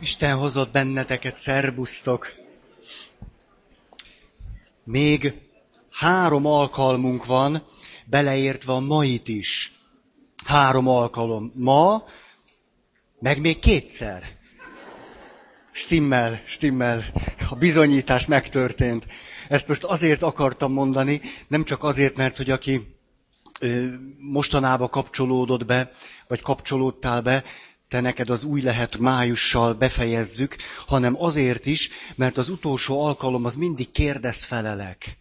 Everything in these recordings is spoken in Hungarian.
Isten hozott benneteket, szerbusztok! Még három alkalmunk van, beleértve a mait is. Három alkalom. Ma, meg még kétszer. Stimmel, stimmel. A bizonyítás megtörtént. Ezt most azért akartam mondani, nem csak azért, mert hogy aki mostanában kapcsolódott be, vagy kapcsolódtál be, te neked az új lehet májussal befejezzük, hanem azért is, mert az utolsó alkalom az mindig kérdez felelek.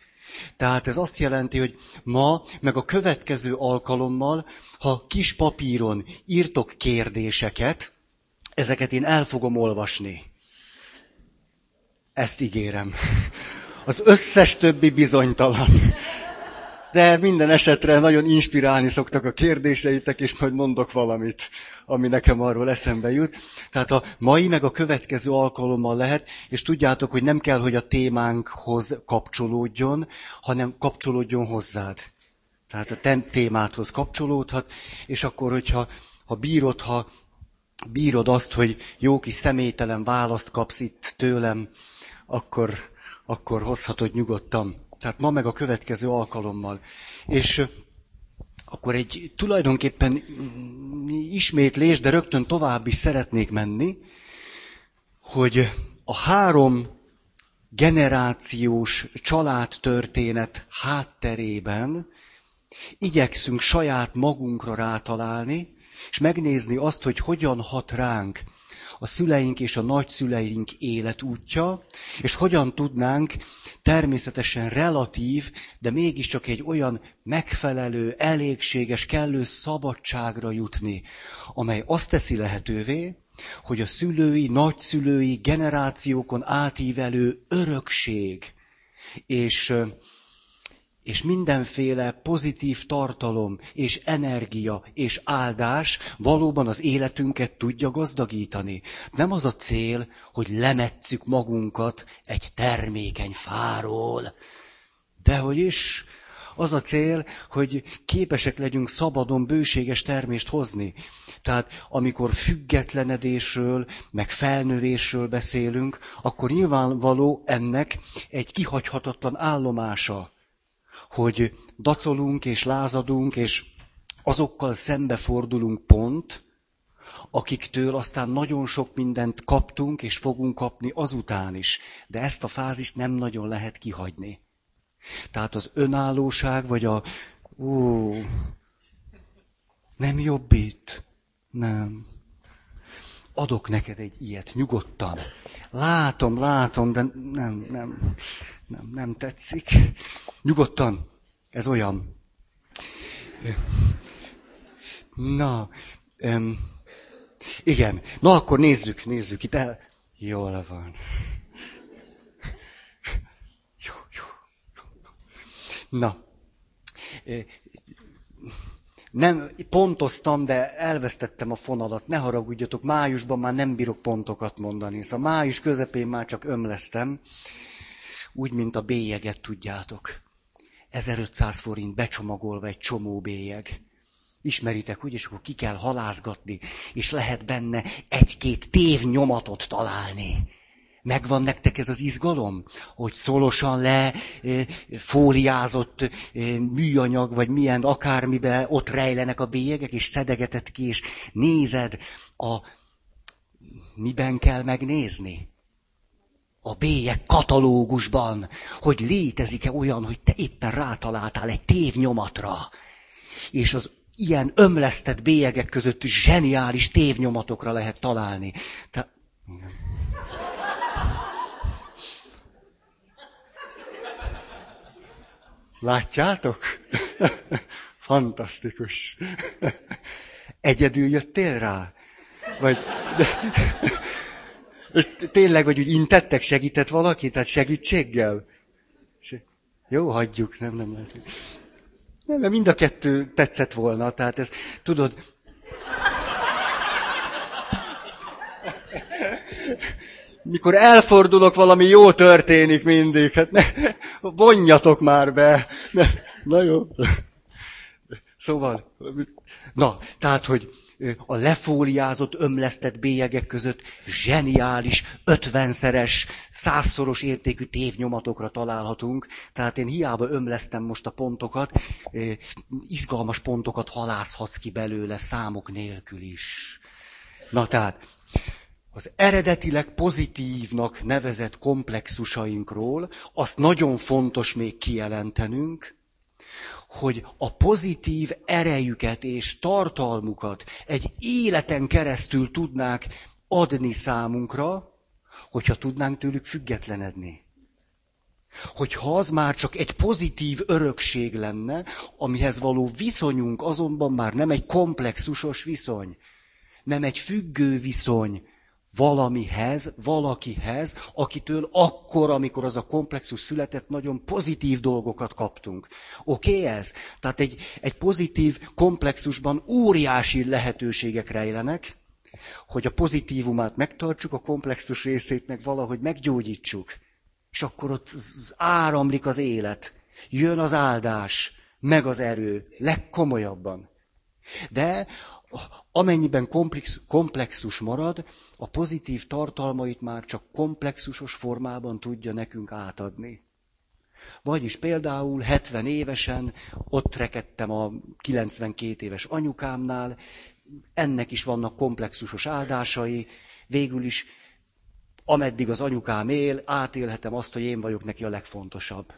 Tehát ez azt jelenti, hogy ma, meg a következő alkalommal, ha kis papíron írtok kérdéseket, ezeket én el fogom olvasni. Ezt ígérem. Az összes többi bizonytalan. De minden esetre nagyon inspirálni szoktak a kérdéseitek, és majd mondok valamit, ami nekem arról eszembe jut. Tehát a mai meg a következő alkalommal lehet, és tudjátok, hogy nem kell, hogy a témánkhoz kapcsolódjon, hanem kapcsolódjon hozzád. Tehát a te kapcsolódhat, és akkor, hogyha ha bírod, ha bírod azt, hogy jó kis személytelen választ kapsz itt tőlem, akkor, akkor hozhatod nyugodtan. Tehát ma meg a következő alkalommal. És akkor egy tulajdonképpen ismétlés, de rögtön tovább is szeretnék menni, hogy a három generációs családtörténet hátterében igyekszünk saját magunkra rátalálni, és megnézni azt, hogy hogyan hat ránk a szüleink és a nagyszüleink életútja, és hogyan tudnánk természetesen relatív, de mégiscsak egy olyan megfelelő, elégséges, kellő szabadságra jutni, amely azt teszi lehetővé, hogy a szülői, nagyszülői generációkon átívelő örökség és és mindenféle pozitív tartalom, és energia, és áldás valóban az életünket tudja gazdagítani. Nem az a cél, hogy lemetszük magunkat egy termékeny fáról, de hogy is az a cél, hogy képesek legyünk szabadon bőséges termést hozni. Tehát amikor függetlenedésről, meg felnövésről beszélünk, akkor nyilvánvaló ennek egy kihagyhatatlan állomása hogy dacolunk és lázadunk, és azokkal szembefordulunk pont, akiktől aztán nagyon sok mindent kaptunk, és fogunk kapni azután is. De ezt a fázist nem nagyon lehet kihagyni. Tehát az önállóság, vagy a... Ó, nem jobbít? Nem. Adok neked egy ilyet, nyugodtan. Látom, látom, de nem, nem, nem, nem tetszik. Nyugodtan, ez olyan. Na, um, igen. Na akkor nézzük, nézzük. Itt el... Jól van. Jó, jó. Na. Nem pontoztam, de elvesztettem a fonalat. Ne haragudjatok, májusban már nem bírok pontokat mondani. Szóval május közepén már csak ömlesztem. Úgy, mint a bélyeget, tudjátok. 1500 forint becsomagolva egy csomó bélyeg. Ismeritek, úgy, és akkor ki kell halázgatni, és lehet benne egy-két tévnyomatot találni. Megvan nektek ez az izgalom, hogy szolosan le fóliázott műanyag, vagy milyen akármibe ott rejlenek a bélyegek, és szedegeted ki, és nézed a... Miben kell megnézni? A bélyek katalógusban, hogy létezik-e olyan, hogy te éppen rátaláltál egy tévnyomatra, és az ilyen ömlesztett bélyegek között is zseniális tévnyomatokra lehet találni. Te... Látjátok? Fantasztikus. Egyedül jöttél rá? Vagy... És tényleg, hogy úgy intettek, segített valaki, tehát segítséggel? Jó, hagyjuk, nem, nem lehet. Nem, mert mind a kettő tetszett volna, tehát ez, tudod... Mikor elfordulok, valami jó történik mindig. Hát ne, vonjatok már be. Ne, na jó. Szóval, na, tehát, hogy a lefóliázott, ömlesztett bélyegek között zseniális, ötvenszeres, százszoros értékű tévnyomatokra találhatunk. Tehát én hiába ömlesztem most a pontokat, izgalmas pontokat halászhatsz ki belőle számok nélkül is. Na tehát, az eredetileg pozitívnak nevezett komplexusainkról azt nagyon fontos még kijelentenünk, hogy a pozitív erejüket és tartalmukat egy életen keresztül tudnák adni számunkra, hogyha tudnánk tőlük függetlenedni. Hogyha az már csak egy pozitív örökség lenne, amihez való viszonyunk azonban már nem egy komplexusos viszony, nem egy függő viszony, valamihez, valakihez, akitől akkor, amikor az a komplexus született, nagyon pozitív dolgokat kaptunk. Oké okay, ez? Tehát egy, egy pozitív komplexusban óriási lehetőségek rejlenek, hogy a pozitívumát megtartsuk, a komplexus részét meg valahogy meggyógyítsuk. És akkor ott áramlik az élet, jön az áldás, meg az erő, legkomolyabban. De amennyiben komplex, komplexus marad, a pozitív tartalmait már csak komplexusos formában tudja nekünk átadni. Vagyis például 70 évesen ott rekedtem a 92 éves anyukámnál, ennek is vannak komplexusos áldásai, végül is ameddig az anyukám él, átélhetem azt, hogy én vagyok neki a legfontosabb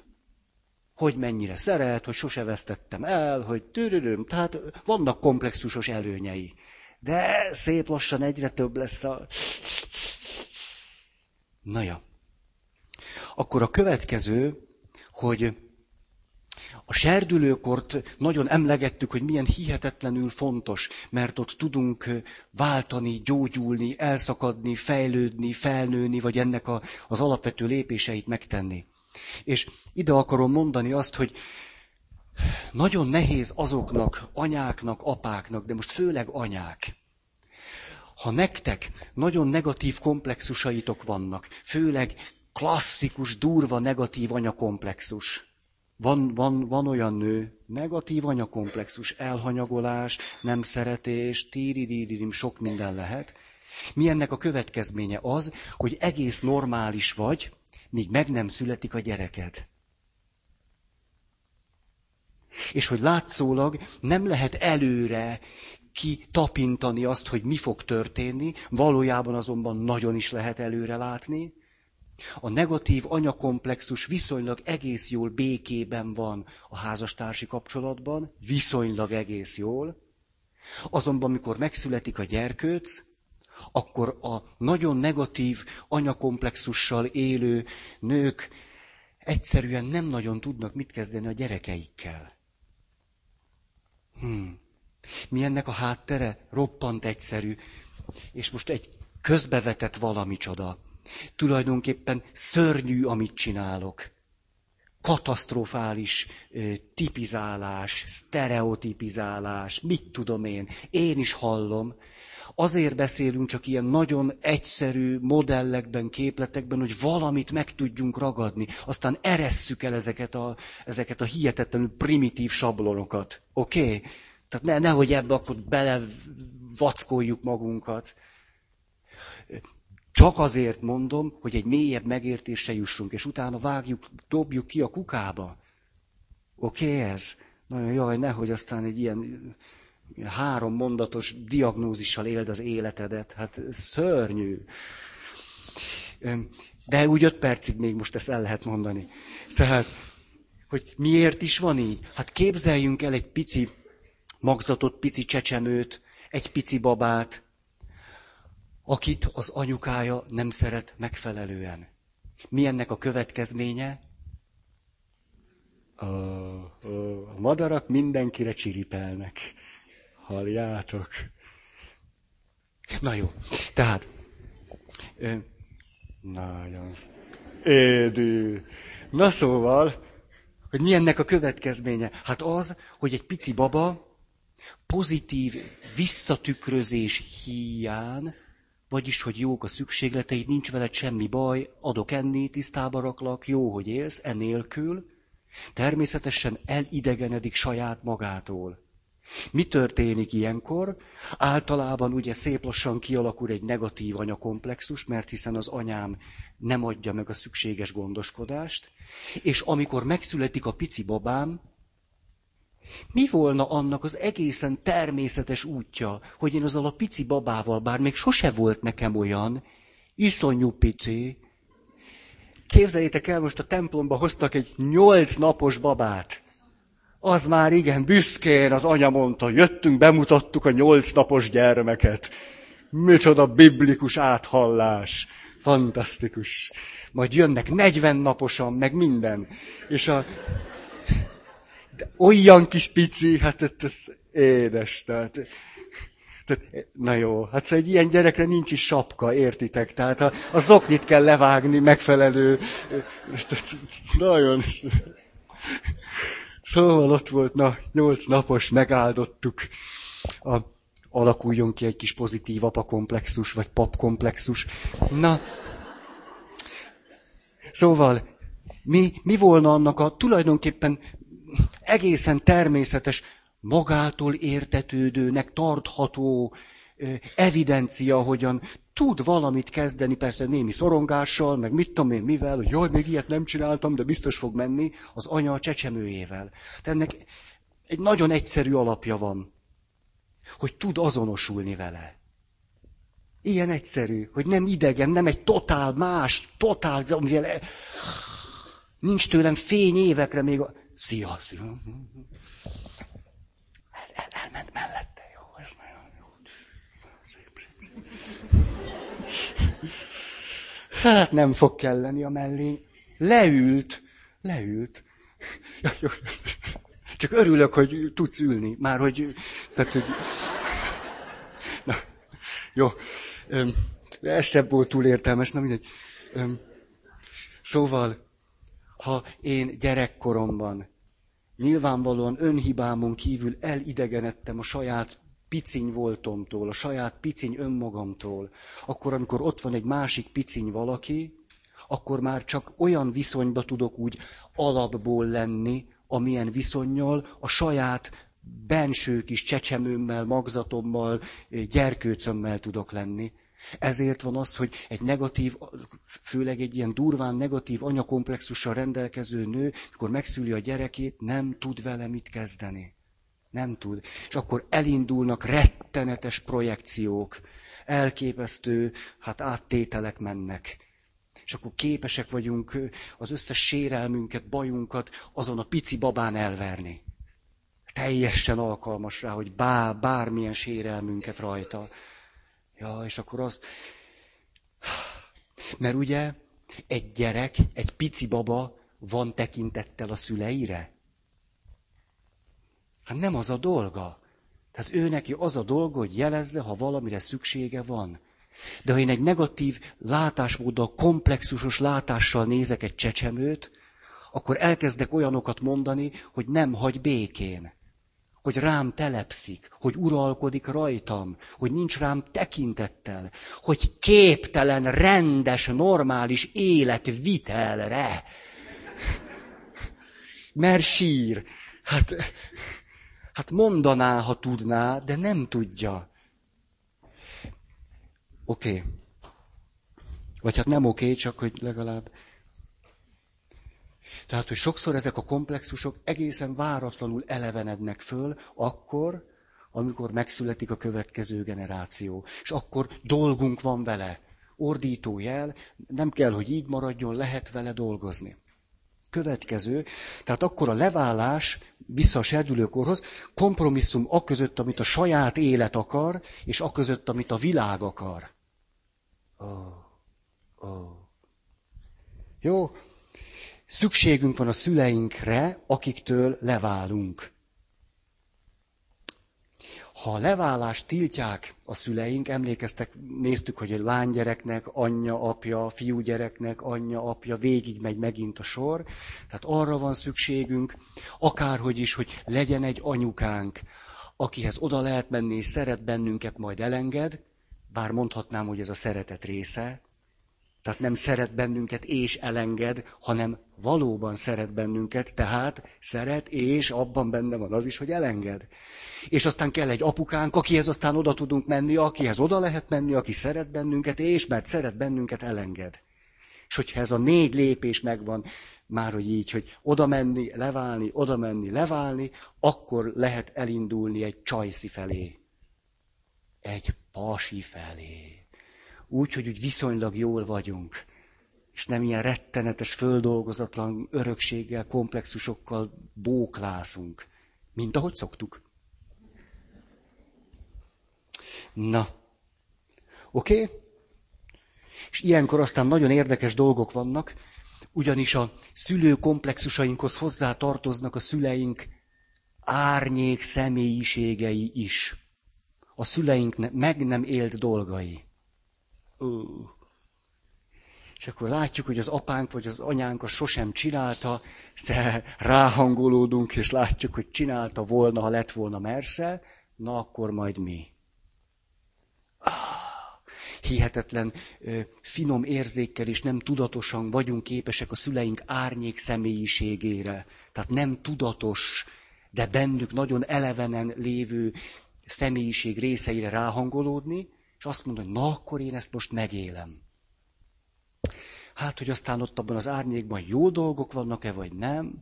hogy mennyire szeret, hogy sose vesztettem el, hogy tűrődöm, tehát vannak komplexusos előnyei. De szép lassan egyre több lesz a... Na ja. Akkor a következő, hogy a serdülőkort nagyon emlegettük, hogy milyen hihetetlenül fontos, mert ott tudunk váltani, gyógyulni, elszakadni, fejlődni, felnőni, vagy ennek a, az alapvető lépéseit megtenni. És ide akarom mondani azt, hogy nagyon nehéz azoknak, anyáknak, apáknak, de most főleg anyák, ha nektek nagyon negatív komplexusaitok vannak, főleg klasszikus, durva, negatív anyakomplexus, van, van, van olyan nő, negatív anyakomplexus, elhanyagolás, nem szeretés, tíriririm, sok minden lehet. Mi ennek a következménye az, hogy egész normális vagy, míg meg nem születik a gyereked. És hogy látszólag nem lehet előre kitapintani azt, hogy mi fog történni, valójában azonban nagyon is lehet előre látni. A negatív anyakomplexus viszonylag egész jól békében van a házastársi kapcsolatban, viszonylag egész jól. Azonban, mikor megszületik a gyerkőc, akkor a nagyon negatív anyakomplexussal élő nők egyszerűen nem nagyon tudnak mit kezdeni a gyerekeikkel. Hmm. Mi ennek a háttere? Roppant egyszerű. És most egy közbevetett valami csoda. Tulajdonképpen szörnyű, amit csinálok. Katasztrofális tipizálás, sztereotipizálás, mit tudom én. Én is hallom, Azért beszélünk csak ilyen nagyon egyszerű modellekben, képletekben, hogy valamit meg tudjunk ragadni. Aztán eresszük el ezeket a, ezeket a hihetetlenül primitív sablonokat. Oké? Okay? Tehát ne, nehogy ebbe akkor belevackoljuk magunkat. Csak azért mondom, hogy egy mélyebb megértésre jussunk, és utána vágjuk, dobjuk ki a kukába. Oké okay, ez? Nagyon jaj, nehogy aztán egy ilyen három mondatos diagnózissal éld az életedet. Hát szörnyű. De úgy öt percig még most ezt el lehet mondani. Tehát, hogy miért is van így? Hát képzeljünk el egy pici magzatot, pici csecsemőt, egy pici babát, akit az anyukája nem szeret megfelelően. Mi ennek a következménye? A, a madarak mindenkire csiripelnek. Halljátok? Na jó, tehát, nagyon édű. Na szóval, hogy mi ennek a következménye? Hát az, hogy egy pici baba pozitív visszatükrözés híján, vagyis, hogy jók a szükségleteid, nincs veled semmi baj, adok enni, tisztába raklak, jó, hogy élsz, enélkül, természetesen elidegenedik saját magától. Mi történik ilyenkor? Általában ugye szép lassan kialakul egy negatív anyakomplexus, mert hiszen az anyám nem adja meg a szükséges gondoskodást, és amikor megszületik a pici babám, mi volna annak az egészen természetes útja, hogy én azzal a pici babával, bár még sose volt nekem olyan, iszonyú pici, képzeljétek el, most a templomba hoztak egy nyolc napos babát. Az már igen, büszkén az anya mondta, jöttünk, bemutattuk a nyolc napos gyermeket. Micsoda biblikus áthallás. Fantasztikus. Majd jönnek 40 naposan, meg minden. És a... De olyan kis pici, hát ez, ez édes. Tehát, tehát, na jó, hát szóval egy ilyen gyerekre nincs is sapka, értitek? Tehát a, a zoknit kell levágni megfelelő. Nagyon. Szóval ott volt, na, nyolc napos, megáldottuk. A, alakuljon ki egy kis pozitív apakomplexus, vagy papkomplexus. Na, szóval, mi, mi volna annak a tulajdonképpen egészen természetes, magától értetődőnek tartható evidencia, hogyan tud valamit kezdeni, persze némi szorongással, meg mit tudom én mivel, hogy jaj, még ilyet nem csináltam, de biztos fog menni az anya a csecsemőjével. Tehát ennek egy nagyon egyszerű alapja van, hogy tud azonosulni vele. Ilyen egyszerű, hogy nem idegen, nem egy totál más, totál, amivel nincs tőlem fény évekre még a... Szia, szia. El, el, elment mellette, jó, ez nagyon jó. Szép, szép. Hát nem fog kelleni a mellény. Leült, leült. Csak örülök, hogy tudsz ülni. Már hogy... Tehát, hogy... Na, jó. Ez sem volt túl értelmes, na mindegy. Szóval, ha én gyerekkoromban nyilvánvalóan önhibámon kívül elidegenedtem a saját piciny voltomtól, a saját piciny önmagamtól, akkor, amikor ott van egy másik piciny valaki, akkor már csak olyan viszonyba tudok úgy alapból lenni, amilyen viszonyjal a saját benső kis csecsemőmmel, magzatommal, gyerkőcömmel tudok lenni. Ezért van az, hogy egy negatív, főleg egy ilyen durván negatív anyakomplexussal rendelkező nő, mikor megszüli a gyerekét, nem tud vele mit kezdeni. Nem tud. És akkor elindulnak rettenetes projekciók, elképesztő, hát áttételek mennek. És akkor képesek vagyunk az összes sérelmünket, bajunkat azon a pici babán elverni. Teljesen alkalmas rá, hogy bár, bármilyen sérelmünket rajta. Ja, és akkor azt... Mert ugye egy gyerek, egy pici baba van tekintettel a szüleire? Hát nem az a dolga. Tehát ő neki az a dolga, hogy jelezze, ha valamire szüksége van. De ha én egy negatív látásmóddal, komplexusos látással nézek egy csecsemőt, akkor elkezdek olyanokat mondani, hogy nem hagy békén. Hogy rám telepszik, hogy uralkodik rajtam, hogy nincs rám tekintettel, hogy képtelen, rendes, normális életvitelre. Mert sír. Hát Hát mondaná, ha tudná, de nem tudja. Oké. Okay. Vagy hát nem oké, okay, csak hogy legalább. Tehát, hogy sokszor ezek a komplexusok egészen váratlanul elevenednek föl, akkor, amikor megszületik a következő generáció. És akkor dolgunk van vele. Ordító jel, nem kell, hogy így maradjon, lehet vele dolgozni. Következő, tehát akkor a leválás vissza a serdülőkorhoz, kompromisszum a között, amit a saját élet akar, és a között, amit a világ akar. Oh, oh. Jó, szükségünk van a szüleinkre, akiktől leválunk. Ha a leválást tiltják a szüleink, emlékeztek, néztük, hogy egy lánygyereknek anyja, apja, fiúgyereknek anyja, apja, végig megy megint a sor. Tehát arra van szükségünk, akárhogy is, hogy legyen egy anyukánk, akihez oda lehet menni, és szeret bennünket, majd elenged, bár mondhatnám, hogy ez a szeretet része, tehát nem szeret bennünket és elenged, hanem valóban szeret bennünket, tehát szeret, és abban benne van az is, hogy elenged. És aztán kell egy apukánk, akihez aztán oda tudunk menni, akihez oda lehet menni, aki szeret bennünket, és mert szeret bennünket, elenged. És hogyha ez a négy lépés megvan, már hogy így, hogy oda menni, leválni, oda menni, leválni, akkor lehet elindulni egy csajszi felé. Egy pasi felé. Úgy, hogy úgy viszonylag jól vagyunk. És nem ilyen rettenetes, földolgozatlan örökséggel, komplexusokkal bóklászunk, mint ahogy szoktuk. Na, oké? Okay? És ilyenkor aztán nagyon érdekes dolgok vannak, ugyanis a szülő komplexusainkhoz hozzá tartoznak a szüleink árnyék személyiségei is. A szüleink meg nem élt dolgai. Uh. És akkor látjuk, hogy az apánk vagy az anyánk az sosem csinálta, de ráhangolódunk, és látjuk, hogy csinálta volna, ha lett volna mersze, na akkor majd mi. Hihetetlen finom érzékkel és nem tudatosan vagyunk képesek a szüleink árnyék személyiségére. Tehát nem tudatos, de bennük nagyon elevenen lévő személyiség részeire ráhangolódni, és azt mondani, na akkor én ezt most megélem. Hát, hogy aztán ott abban az árnyékban jó dolgok vannak-e, vagy nem.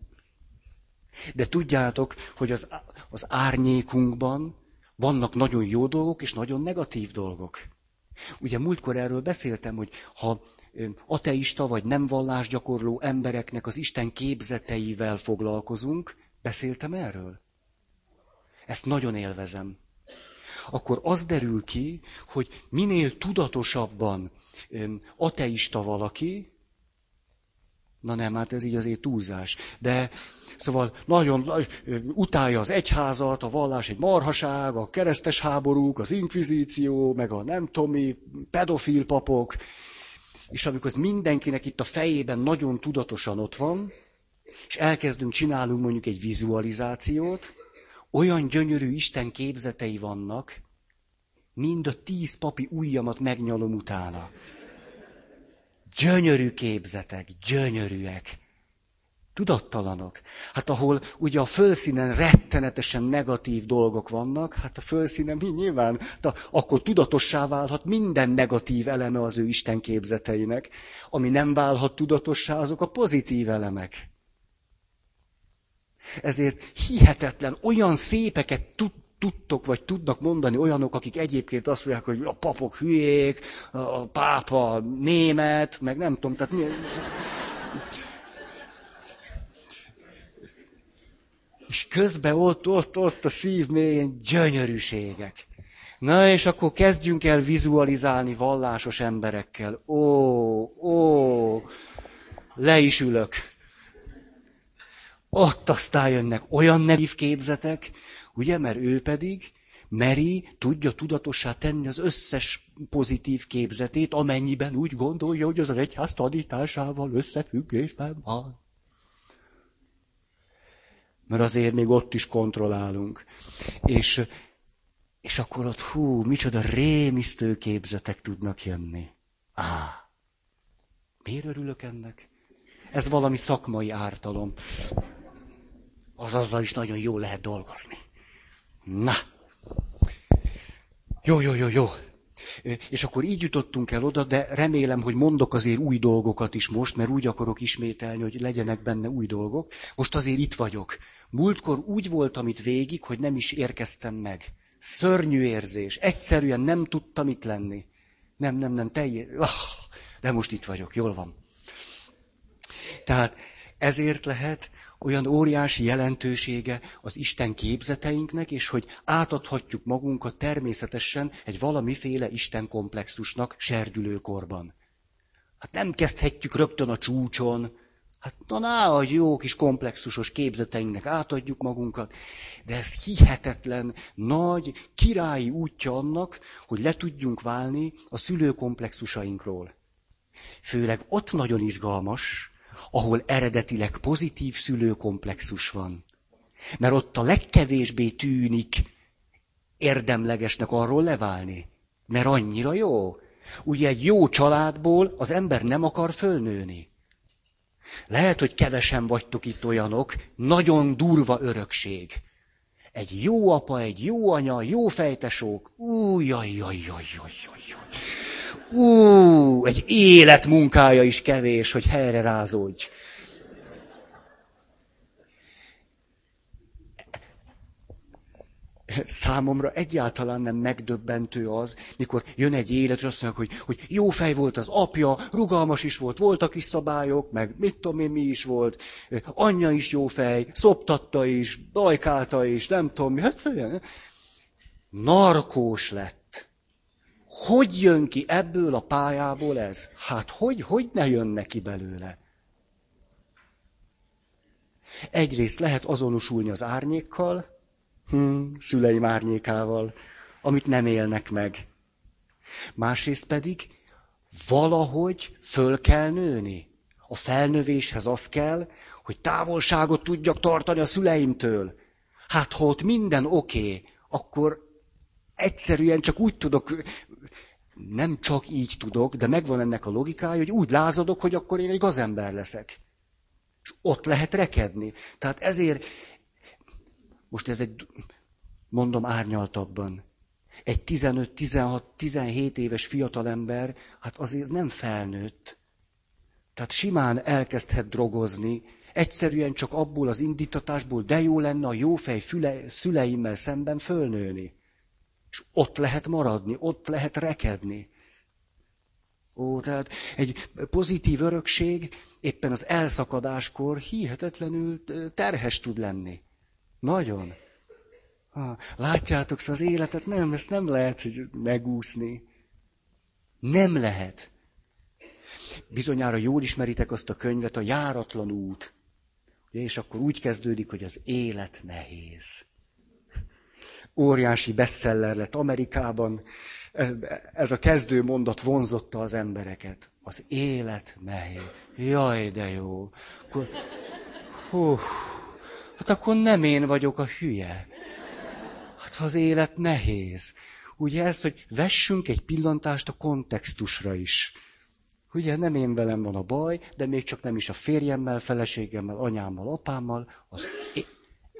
De tudjátok, hogy az, az árnyékunkban vannak nagyon jó dolgok és nagyon negatív dolgok. Ugye múltkor erről beszéltem, hogy ha ateista vagy nem vallásgyakorló embereknek az Isten képzeteivel foglalkozunk, beszéltem erről? Ezt nagyon élvezem. Akkor az derül ki, hogy minél tudatosabban ateista valaki, na nem, hát ez így azért túlzás, de Szóval nagyon utálja az egyházat, a vallás egy marhaság, a keresztes háborúk, az inkvizíció, meg a nem tomi, pedofil papok, és amikor ez mindenkinek itt a fejében nagyon tudatosan ott van, és elkezdünk csinálunk mondjuk egy vizualizációt, olyan gyönyörű Isten képzetei vannak, mind a tíz papi ujjamat megnyalom utána. Gyönyörű képzetek, gyönyörűek. Tudattalanok. Hát ahol ugye a fölszínen rettenetesen negatív dolgok vannak, hát a fölszínen mi nyilván, de akkor tudatossá válhat minden negatív eleme az ő Isten képzeteinek. Ami nem válhat tudatossá, azok a pozitív elemek. Ezért hihetetlen, olyan szépeket tud, tudtok, vagy tudnak mondani olyanok, akik egyébként azt mondják, hogy a papok hülyék, a pápa német, meg nem tudom, tehát mi... És közben ott, ott, ott a szív mélyén gyönyörűségek. Na és akkor kezdjünk el vizualizálni vallásos emberekkel. Ó, ó, le is ülök. Ott aztán jönnek olyan nevív képzetek, ugye, mert ő pedig meri, tudja tudatossá tenni az összes pozitív képzetét, amennyiben úgy gondolja, hogy az az egyház tanításával összefüggésben van mert azért még ott is kontrollálunk. És, és akkor ott, hú, micsoda rémisztő képzetek tudnak jönni. Á, miért örülök ennek? Ez valami szakmai ártalom. Az azzal is nagyon jó lehet dolgozni. Na. Jó, jó, jó, jó. És akkor így jutottunk el oda, de remélem, hogy mondok azért új dolgokat is most, mert úgy akarok ismételni, hogy legyenek benne új dolgok. Most azért itt vagyok. Múltkor úgy voltam itt végig, hogy nem is érkeztem meg. Szörnyű érzés. Egyszerűen nem tudtam itt lenni. Nem, nem, nem, teljes. Ah, de most itt vagyok, jól van. Tehát ezért lehet olyan óriási jelentősége az Isten képzeteinknek, és hogy átadhatjuk magunkat természetesen egy valamiféle Isten komplexusnak serdülőkorban. Hát nem kezdhetjük rögtön a csúcson, Hát na, na, hogy jó kis komplexusos képzeteinknek átadjuk magunkat, de ez hihetetlen, nagy, királyi útja annak, hogy le tudjunk válni a szülőkomplexusainkról. Főleg ott nagyon izgalmas, ahol eredetileg pozitív szülőkomplexus van. Mert ott a legkevésbé tűnik érdemlegesnek arról leválni. Mert annyira jó. Ugye egy jó családból az ember nem akar fölnőni. Lehet, hogy kevesen vagytok itt olyanok, nagyon durva örökség. egy jó apa, egy jó anya, jó fejtesók. Ú, jaj, jaj, jaj, jaj, jaj, jaj. Ú, egy élet munkája is kevés, hogy helyre rázódj. számomra egyáltalán nem megdöbbentő az, mikor jön egy élet, és azt mondják, hogy, hogy jó fej volt az apja, rugalmas is volt, voltak is szabályok, meg mit tudom én, mi is volt, anyja is jó fej, szoptatta is, dajkálta is, nem tudom mi, hát. Narkós lett. Hogy jön ki ebből a pályából ez? Hát hogy, hogy ne jön neki belőle? Egyrészt lehet azonosulni az árnyékkal, hm, szüleim árnyékával, amit nem élnek meg. Másrészt pedig valahogy föl kell nőni. A felnövéshez az kell, hogy távolságot tudjak tartani a szüleimtől. Hát ha ott minden oké, okay, akkor egyszerűen csak úgy tudok, nem csak így tudok, de megvan ennek a logikája, hogy úgy lázadok, hogy akkor én egy gazember leszek. És ott lehet rekedni. Tehát ezért most ez egy, mondom árnyaltabban, egy 15, 16, 17 éves fiatalember, hát azért nem felnőtt. Tehát simán elkezdhet drogozni, egyszerűen csak abból az indítatásból, de jó lenne a jófej füle, szüleimmel szemben fölnőni. És ott lehet maradni, ott lehet rekedni. Ó, tehát egy pozitív örökség éppen az elszakadáskor hihetetlenül terhes tud lenni. Nagyon. Ha, látjátok, szóval az életet nem, ezt nem lehet, hogy megúszni. Nem lehet. Bizonyára jól ismeritek azt a könyvet, a járatlan út. És akkor úgy kezdődik, hogy az élet nehéz. Óriási bestseller lett Amerikában. Ez a kezdő mondat vonzotta az embereket. Az élet nehéz. Jaj, de jó. Akkor, hú, Hát akkor nem én vagyok a hülye. Hát az élet nehéz. Ugye ez, hogy vessünk egy pillantást a kontextusra is. Ugye nem én velem van a baj, de még csak nem is a férjemmel, feleségemmel, anyámmal, apámmal, az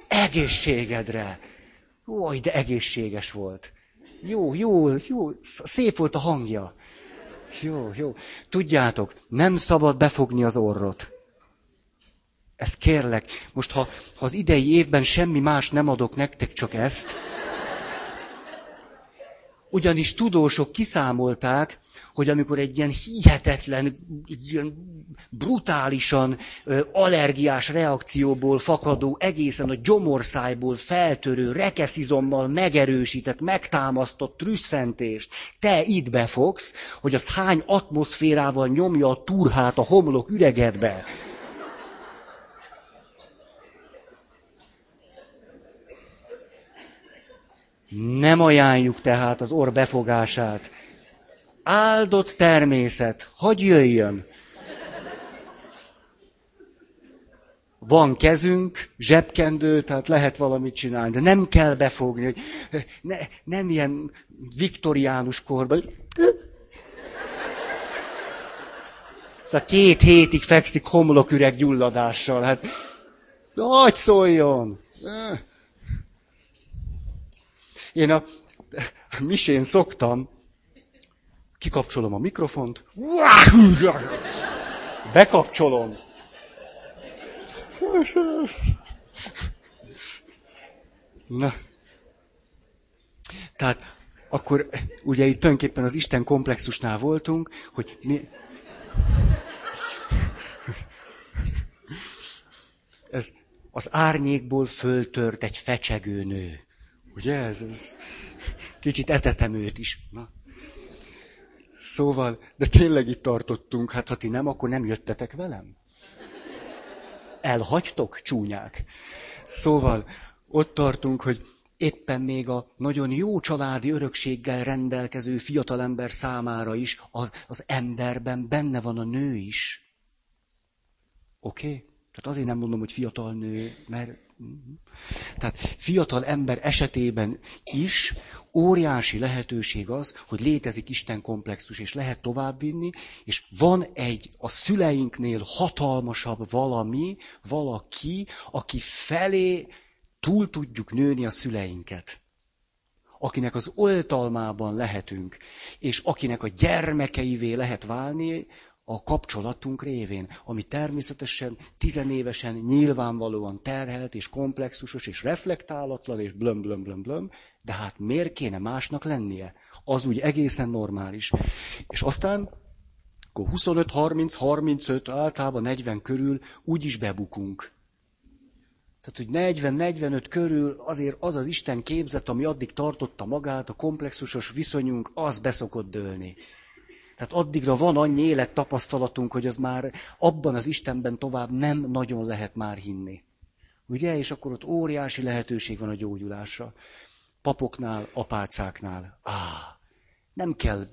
egészségedre. Oj, de egészséges volt. Jó, jó, jó, szép volt a hangja. Jó, jó. Tudjátok, nem szabad befogni az orrot. Ezt kérlek. Most, ha, ha az idei évben semmi más nem adok nektek, csak ezt. Ugyanis tudósok kiszámolták, hogy amikor egy ilyen hihetetlen, ilyen brutálisan allergiás reakcióból fakadó, egészen a gyomorszájból feltörő, rekeszizommal megerősített, megtámasztott trüsszentést te itt befogsz, hogy az hány atmoszférával nyomja a turhát a homlok üregedbe. Nem ajánljuk tehát az orr befogását. Áldott természet, hagy jöjjön. Van kezünk, zsebkendő, tehát lehet valamit csinálni, de nem kell befogni, hogy ne, nem ilyen viktoriánus korban. Szóval két hétig fekszik homloküreg gyulladással. Hát, hagy szóljon! Én a misén szoktam, kikapcsolom a mikrofont, bekapcsolom. Na. Tehát akkor ugye itt tulajdonképpen az Isten komplexusnál voltunk, hogy mi... Ez az árnyékból föltört egy fecsegő nő. Ugye ez, ez kicsit etetem őt is. Na. Szóval, de tényleg itt tartottunk, hát ha ti nem, akkor nem jöttetek velem. Elhagytok, csúnyák. Szóval, ott tartunk, hogy éppen még a nagyon jó családi örökséggel rendelkező fiatalember számára is az, az emberben benne van a nő is. Oké? Okay? Tehát azért nem mondom, hogy fiatal nő, mert tehát fiatal ember esetében is óriási lehetőség az, hogy létezik Isten komplexus, és lehet továbbvinni, és van egy a szüleinknél hatalmasabb valami, valaki, aki felé túl tudjuk nőni a szüleinket, akinek az oltalmában lehetünk, és akinek a gyermekeivé lehet válni a kapcsolatunk révén, ami természetesen tizenévesen nyilvánvalóan terhelt, és komplexusos, és reflektálatlan, és blöm, blöm, blöm, blöm, de hát miért kéne másnak lennie? Az úgy egészen normális. És aztán akkor 25, 30, 35, általában 40 körül úgy is bebukunk. Tehát, hogy 40-45 körül azért az az Isten képzet, ami addig tartotta magát, a komplexusos viszonyunk, az beszokott dőlni. Tehát addigra van annyi élettapasztalatunk, hogy az már abban az Istenben tovább nem nagyon lehet már hinni. Ugye? És akkor ott óriási lehetőség van a gyógyulásra. Papoknál, apácáknál. Ah, nem kell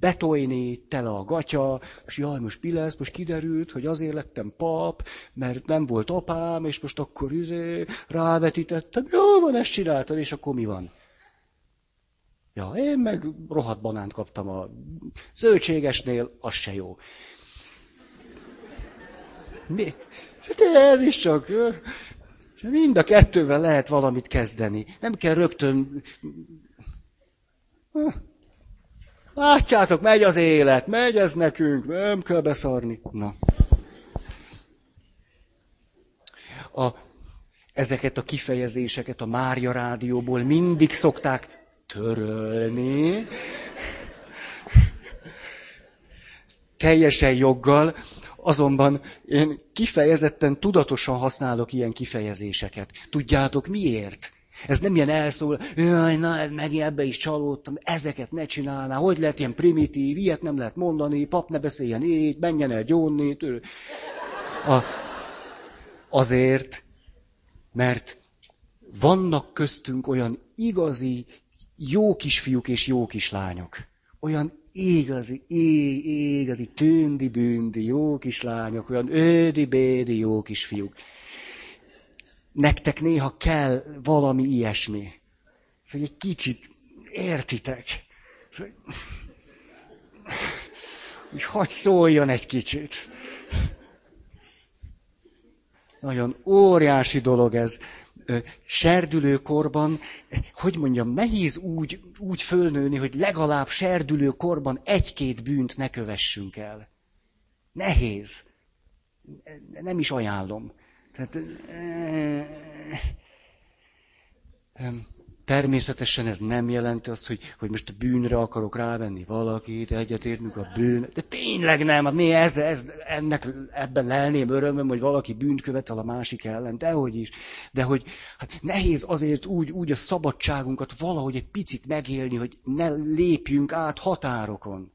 betojni, tele a gatya, és jaj, most mi lesz, most kiderült, hogy azért lettem pap, mert nem volt apám, és most akkor izé, rávetítettem, jó van, ezt csináltad, és akkor mi van? Ja, én meg rohadt banánt kaptam a zöldségesnél, az se jó. Mi? Hát ez is csak... Mind a kettővel lehet valamit kezdeni. Nem kell rögtön... Látjátok, megy az élet, megy ez nekünk, nem kell beszarni. Na. A, ezeket a kifejezéseket a Mária rádióból mindig szokták törölni. Teljesen joggal, azonban én kifejezetten tudatosan használok ilyen kifejezéseket. Tudjátok miért? Ez nem ilyen elszól, jaj, na, meg ebbe is csalódtam, ezeket ne csinálná, hogy lehet ilyen primitív, ilyet nem lehet mondani, pap ne beszéljen így, menjen el gyónni. A, azért, mert vannak köztünk olyan igazi, jó kisfiúk és jó kislányok. Olyan igazi, igazi, tündi-bündi jó kislányok, olyan ödi-bédi jó kisfiúk nektek néha kell valami ilyesmi. Hogy egy kicsit értitek. Hogy hagy szóljon egy kicsit. Nagyon óriási dolog ez. Serdülőkorban, hogy mondjam, nehéz úgy, úgy fölnőni, hogy legalább serdülőkorban egy-két bűnt ne kövessünk el. Nehéz. Nem is ajánlom. Tehát, természetesen ez nem jelenti azt, hogy, hogy most a bűnre akarok rávenni valakit, egyetértünk a bűn. De tényleg nem, hát mi ez, ez, ennek, ebben lelném örömöm, hogy valaki bűnt követel a másik ellen, dehogy is. De hogy hát nehéz azért úgy, úgy a szabadságunkat valahogy egy picit megélni, hogy ne lépjünk át határokon.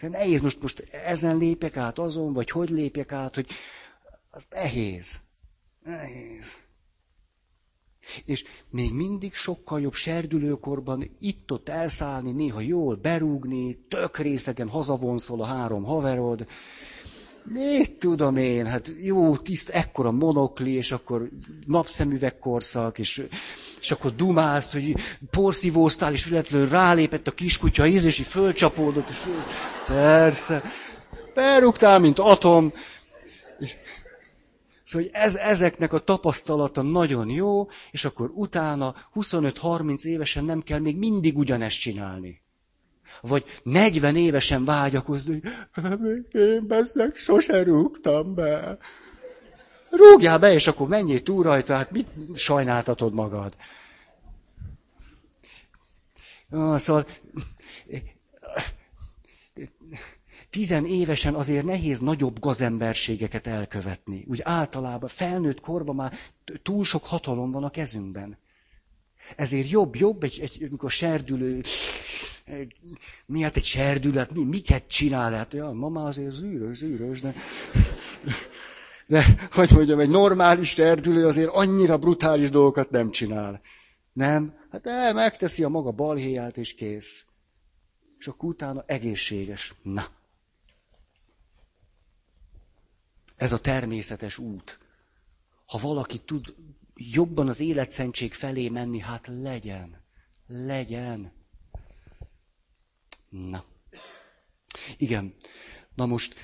Nehéz most, most ezen lépek át azon, vagy hogy lépjek át, hogy, az nehéz. Nehéz. És még mindig sokkal jobb serdülőkorban itt-ott elszállni, néha jól berúgni, tök részegen hazavonszol a három haverod. Mit tudom én, hát jó, tiszt, ekkora monokli, és akkor napszemüvegkorszak, és, és akkor dumálsz, hogy porszívóztál, és véletlenül rálépett a kiskutya íz, és így fölcsapódott, és föl... persze, berúgtál, mint atom, Szóval hogy ez, ezeknek a tapasztalata nagyon jó, és akkor utána 25-30 évesen nem kell még mindig ugyanezt csinálni. Vagy 40 évesen vágyakozni, hogy én bezzek, sose rúgtam be. Rúgjál be, és akkor menjél túl rajta, hát mit sajnáltatod magad? Ah, tizenévesen azért nehéz nagyobb gazemberségeket elkövetni. Úgy általában felnőtt korban már túl sok hatalom van a kezünkben. Ezért jobb, jobb egy, egy amikor serdülő, mi hát egy serdület, mi, miket csinál? Hát ja, mama azért zűrös, zűrös, de, de, hogy mondjam, egy normális serdülő azért annyira brutális dolgokat nem csinál. Nem? Hát el, megteszi a maga balhéját, és kész. És akkor utána egészséges. Na. Ez a természetes út. Ha valaki tud jobban az életszentség felé menni, hát legyen. Legyen. Na. Igen. Na most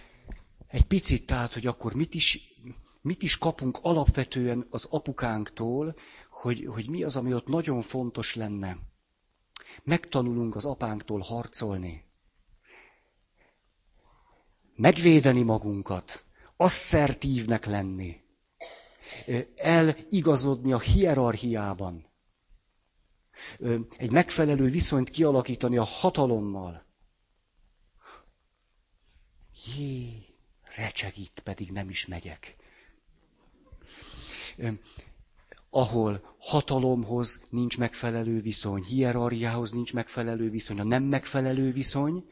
egy picit tehát, hogy akkor mit is, mit is kapunk alapvetően az apukánktól, hogy, hogy mi az, ami ott nagyon fontos lenne. Megtanulunk az apánktól harcolni. Megvédeni magunkat. Asszertívnek lenni. Eligazodni a hierarchiában. Egy megfelelő viszonyt kialakítani a hatalommal. Jé, recseg itt, pedig nem is megyek. Ahol hatalomhoz nincs megfelelő viszony, hierarchiához nincs megfelelő viszony, a nem megfelelő viszony,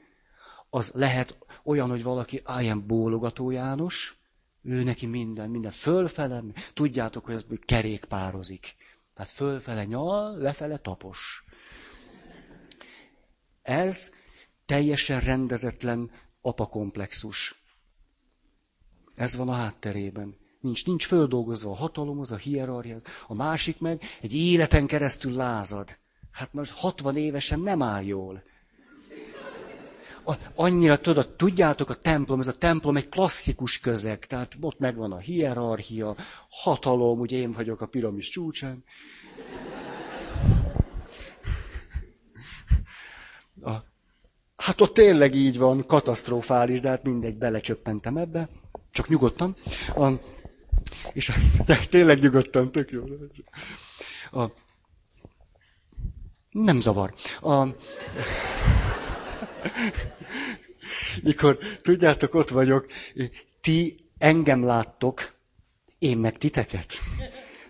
az lehet olyan, hogy valaki álljen bólogató János, ő neki minden, minden fölfele, tudjátok, hogy ez kerékpározik. Tehát fölfele nyal, lefele tapos. Ez teljesen rendezetlen apakomplexus. Ez van a hátterében. Nincs, nincs földolgozva a hatalomhoz, a hierarchia. A másik meg egy életen keresztül lázad. Hát most 60 évesen nem áll jól. Annyira tudod, tudjátok, a templom, ez a templom egy klasszikus közeg, tehát ott megvan a hierarchia, hatalom, ugye én vagyok a piramis csúcsán. A, hát ott tényleg így van, katasztrofális, de hát mindegy, belecsöppentem ebbe, csak nyugodtan. A, és de tényleg nyugodtan, tök jó. A, nem zavar. A, mikor, tudjátok, ott vagyok, ti engem láttok, én meg titeket.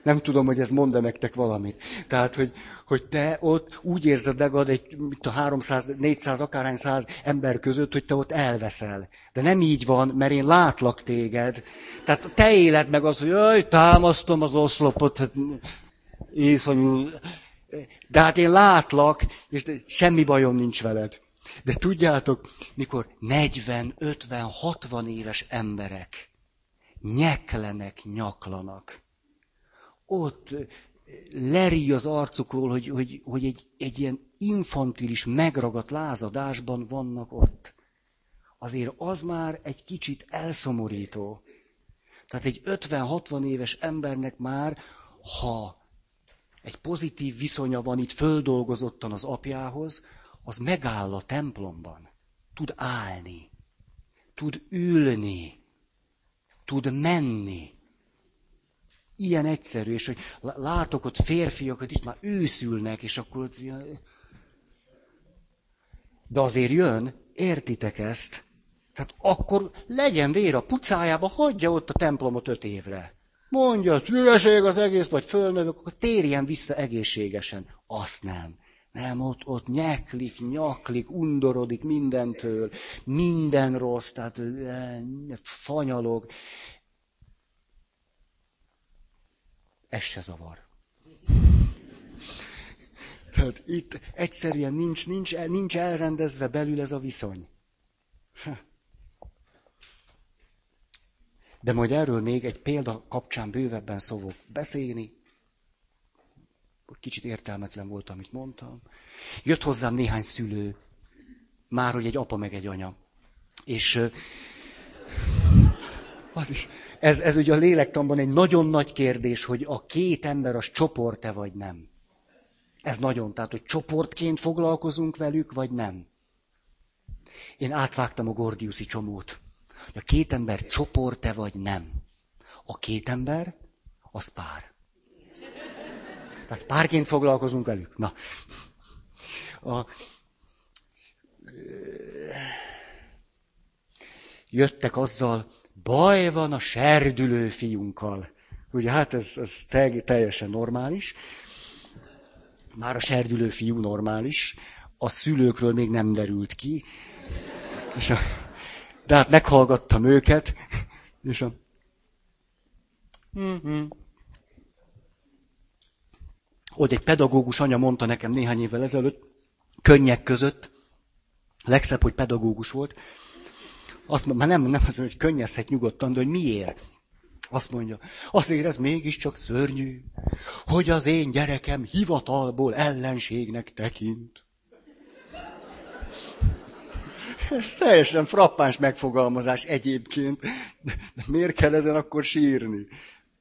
Nem tudom, hogy ez mond nektek valamit. Tehát, hogy, hogy te ott úgy érzed magad egy mit a 300, 400, akárhány száz ember között, hogy te ott elveszel. De nem így van, mert én látlak téged. Tehát te éled meg az, hogy jaj, támasztom az oszlopot, hát észonyú. De hát én látlak, és semmi bajom nincs veled. De tudjátok, mikor 40, 50, 60 éves emberek nyeklenek, nyaklanak, ott leri az arcukról, hogy, hogy, hogy egy, egy ilyen infantilis, megragadt lázadásban vannak ott. Azért az már egy kicsit elszomorító. Tehát egy 50-60 éves embernek már, ha egy pozitív viszonya van itt földolgozottan az apjához, az megáll a templomban. Tud állni, tud ülni, tud menni. Ilyen egyszerű, és hogy látok ott férfiakat is már őszülnek, és akkor ott... De azért jön, értitek ezt? Tehát akkor legyen vér a pucájába, hagyja ott a templomot öt évre. Mondja, hülyeség az egész, vagy fölnövök, akkor térjen vissza egészségesen. Azt nem. Nem, ott, ott nyeklik, nyaklik, undorodik mindentől, minden rossz, tehát fanyalog. Ez se zavar. Tehát itt egyszerűen nincs, nincs, nincs elrendezve belül ez a viszony. De majd erről még egy példa kapcsán bővebben szóval beszélni kicsit értelmetlen volt, amit mondtam. Jött hozzám néhány szülő, már hogy egy apa meg egy anya. És az is, ez, ez ugye a lélektanban egy nagyon nagy kérdés, hogy a két ember az csoport-e vagy nem. Ez nagyon, tehát hogy csoportként foglalkozunk velük, vagy nem. Én átvágtam a Gordiuszi csomót. A két ember csoport-e vagy nem. A két ember, az pár. Tehát párként foglalkozunk velük. Na. A, jöttek azzal, baj van a serdülő fiunkkal. Ugye hát ez, ez teljesen normális. Már a serdülő fiú normális, a szülőkről még nem derült ki. És a, de hát meghallgattam őket, és a... Mm-hmm. Hogy egy pedagógus anya mondta nekem néhány évvel ezelőtt, könnyek között, legszebb, hogy pedagógus volt, azt mondja, már nem, nem az, hogy könnyezhet nyugodtan, de hogy miért? Azt mondja, azért ez mégiscsak szörnyű, hogy az én gyerekem hivatalból ellenségnek tekint. Teljesen frappáns megfogalmazás egyébként. De miért kell ezen akkor sírni?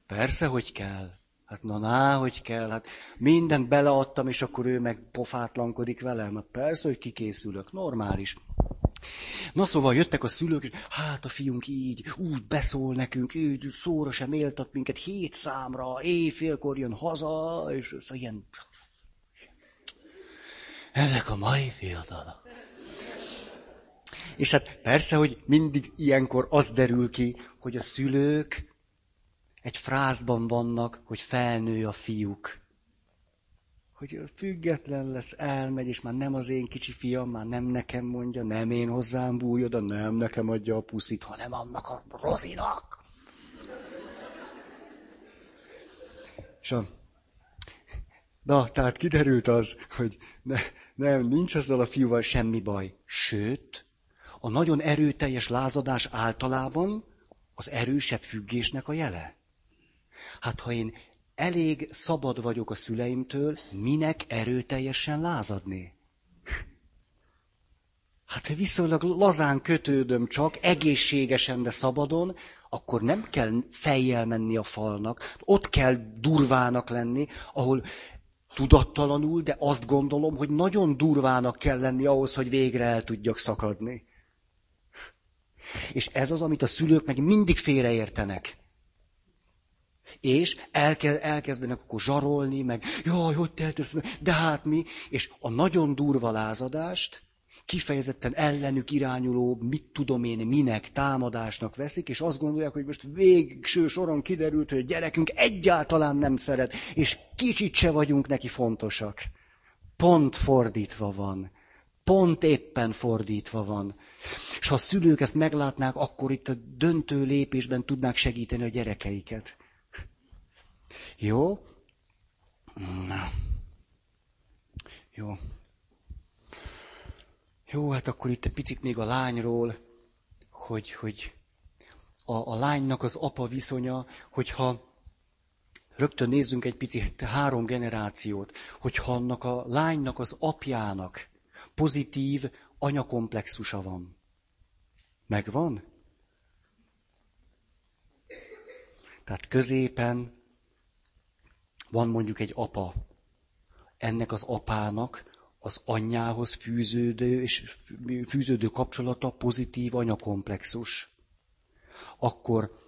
Persze, hogy kell. Hát na, ná, hogy kell. Hát mindent beleadtam, és akkor ő meg pofátlankodik velem. Hát persze, hogy kikészülök. Normális. Na szóval jöttek a szülők, és hát a fiunk így, úgy beszól nekünk, így szóra sem méltat minket, hét számra, éjfélkor jön haza, és, és ilyen... Ezek a mai fiatalok. És hát persze, hogy mindig ilyenkor az derül ki, hogy a szülők egy frázban vannak, hogy felnő a fiúk. Hogy független lesz, elmegy, és már nem az én kicsi fiam, már nem nekem mondja, nem én hozzám bújod, nem nekem adja a puszit, hanem annak a rozinak. És a... Na, tehát kiderült az, hogy ne, nem, nincs azzal a fiúval semmi baj. Sőt, a nagyon erőteljes lázadás általában az erősebb függésnek a jele. Hát ha én elég szabad vagyok a szüleimtől, minek erőteljesen lázadni? Hát ha viszonylag lazán kötődöm csak, egészségesen, de szabadon, akkor nem kell fejjel menni a falnak, ott kell durvának lenni, ahol tudattalanul, de azt gondolom, hogy nagyon durvának kell lenni ahhoz, hogy végre el tudjak szakadni. És ez az, amit a szülők meg mindig félreértenek. És elke, elkezdenek akkor zsarolni, meg jaj, hogy tehetesz meg, de hát mi, és a nagyon durva lázadást kifejezetten ellenük irányuló, mit tudom én, minek, támadásnak veszik, és azt gondolják, hogy most végső soron kiderült, hogy a gyerekünk egyáltalán nem szeret, és kicsit se vagyunk neki fontosak. Pont fordítva van. Pont éppen fordítva van. És ha a szülők ezt meglátnák, akkor itt a döntő lépésben tudnák segíteni a gyerekeiket. Jó? Na. Jó. Jó, hát akkor itt egy picit még a lányról, hogy, hogy a, a lánynak az apa viszonya, hogyha rögtön nézzünk egy picit három generációt, hogyha annak a lánynak az apjának pozitív anyakomplexusa van. Megvan? Tehát középen van mondjuk egy apa. Ennek az apának az anyjához fűződő és fűződő kapcsolata pozitív anyakomplexus. Akkor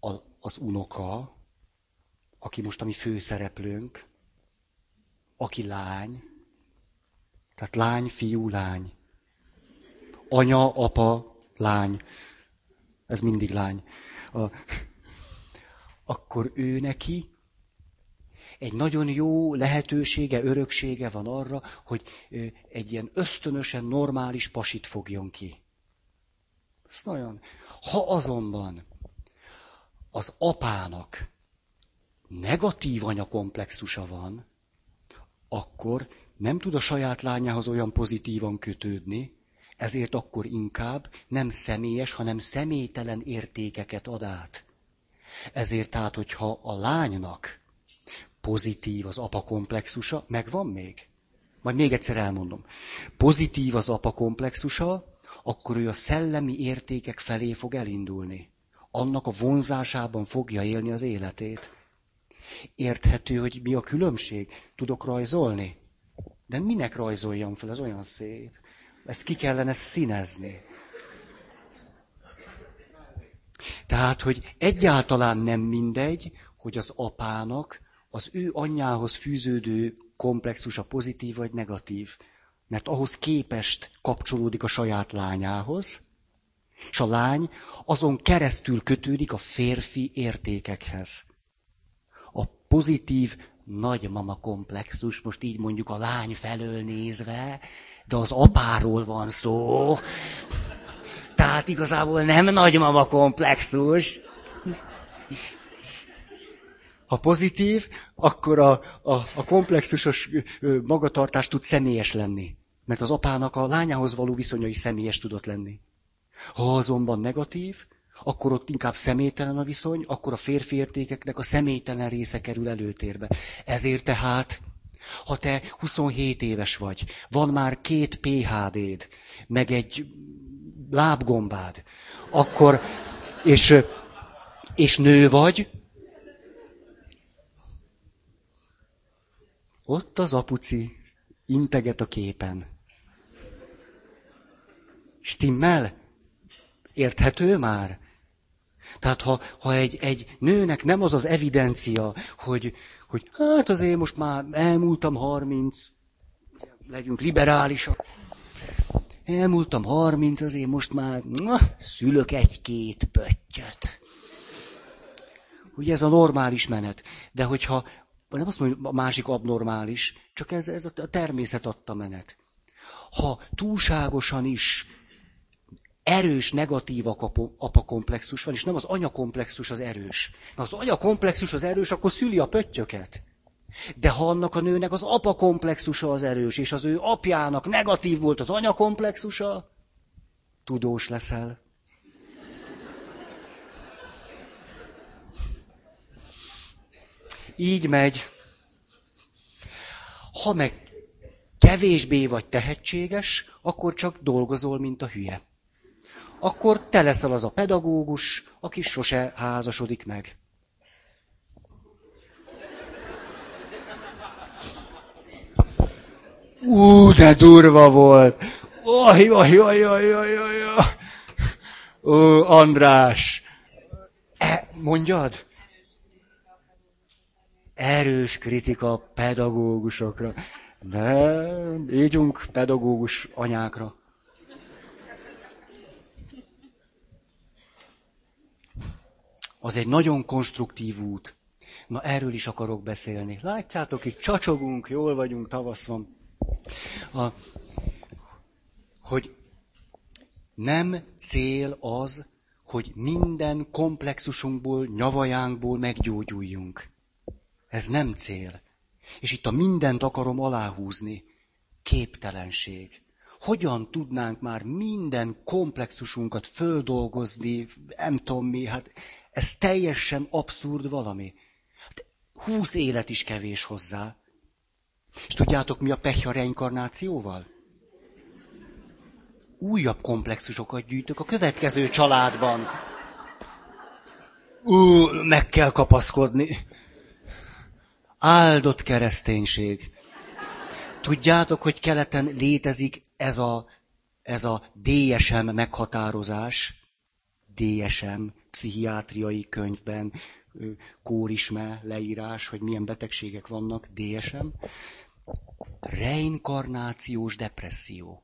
a, az unoka, aki most a mi főszereplőnk, aki lány, tehát lány, fiú, lány. Anya, apa, lány. Ez mindig lány. A, akkor ő neki egy nagyon jó lehetősége, öröksége van arra, hogy egy ilyen ösztönösen normális pasit fogjon ki. Ez nagyon. Ha azonban az apának negatív anyakomplexusa van, akkor nem tud a saját lányához olyan pozitívan kötődni, ezért akkor inkább nem személyes, hanem személytelen értékeket ad át. Ezért tehát, hogyha a lánynak pozitív az apa komplexusa, megvan még? Majd még egyszer elmondom. Pozitív az apa komplexusa, akkor ő a szellemi értékek felé fog elindulni. Annak a vonzásában fogja élni az életét. Érthető, hogy mi a különbség? Tudok rajzolni? De minek rajzoljam fel? Ez olyan szép. Ezt ki kellene színezni. Tehát, hogy egyáltalán nem mindegy, hogy az apának az ő anyjához fűződő komplexus a pozitív vagy negatív. Mert ahhoz képest kapcsolódik a saját lányához, és a lány azon keresztül kötődik a férfi értékekhez. A pozitív nagymama komplexus, most így mondjuk a lány felől nézve, de az apáról van szó. Tehát igazából nem nagymama komplexus. Ha pozitív, akkor a, a, a komplexusos magatartás tud személyes lenni. Mert az apának a lányához való viszonya is személyes tudott lenni. Ha azonban negatív, akkor ott inkább személytelen a viszony, akkor a férfi értékeknek a személytelen része kerül előtérbe. Ezért tehát Ha te 27 éves vagy, van már két PHD-d, meg egy lábgombád, akkor, és, és nő vagy, ott az apuci integet a képen. Stimmel? Érthető már? Tehát ha, ha egy, egy nőnek nem az az evidencia, hogy, hogy hát azért most már elmúltam 30, legyünk liberálisak, elmúltam 30, azért most már na, szülök egy-két pöttyöt. Ugye ez a normális menet. De hogyha, nem azt mondjuk, a másik abnormális, csak ez, ez a természet adta menet. Ha túlságosan is erős negatív apakomplexus van, és nem az anyakomplexus az erős. Ha az anyakomplexus az erős, akkor szüli a pöttyöket. De ha annak a nőnek az apakomplexusa az erős, és az ő apjának negatív volt az anyakomplexusa, tudós leszel. Így megy. Ha meg kevésbé vagy tehetséges, akkor csak dolgozol, mint a hülye akkor te leszel az a pedagógus, aki sose házasodik meg. Ú, de durva volt! Oj, oj, oj, oj, oj, oj. Ó, András! E, mondjad? Erős kritika pedagógusokra. De ígyunk pedagógus anyákra. az egy nagyon konstruktív út. Na erről is akarok beszélni. Látjátok, itt csacsogunk, jól vagyunk, tavasz van. A, hogy nem cél az, hogy minden komplexusunkból, nyavajánkból meggyógyuljunk. Ez nem cél. És itt a mindent akarom aláhúzni. Képtelenség. Hogyan tudnánk már minden komplexusunkat földolgozni, nem tudom mi, hát ez teljesen abszurd valami. Húsz élet is kevés hozzá. És tudjátok, mi a pehja reinkarnációval? Újabb komplexusokat gyűjtök a következő családban. Ú, meg kell kapaszkodni. Áldott kereszténység. Tudjátok, hogy keleten létezik ez a, ez a DSM meghatározás, DSM, pszichiátriai könyvben, kórisme, leírás, hogy milyen betegségek vannak, DSM. Reinkarnációs depresszió.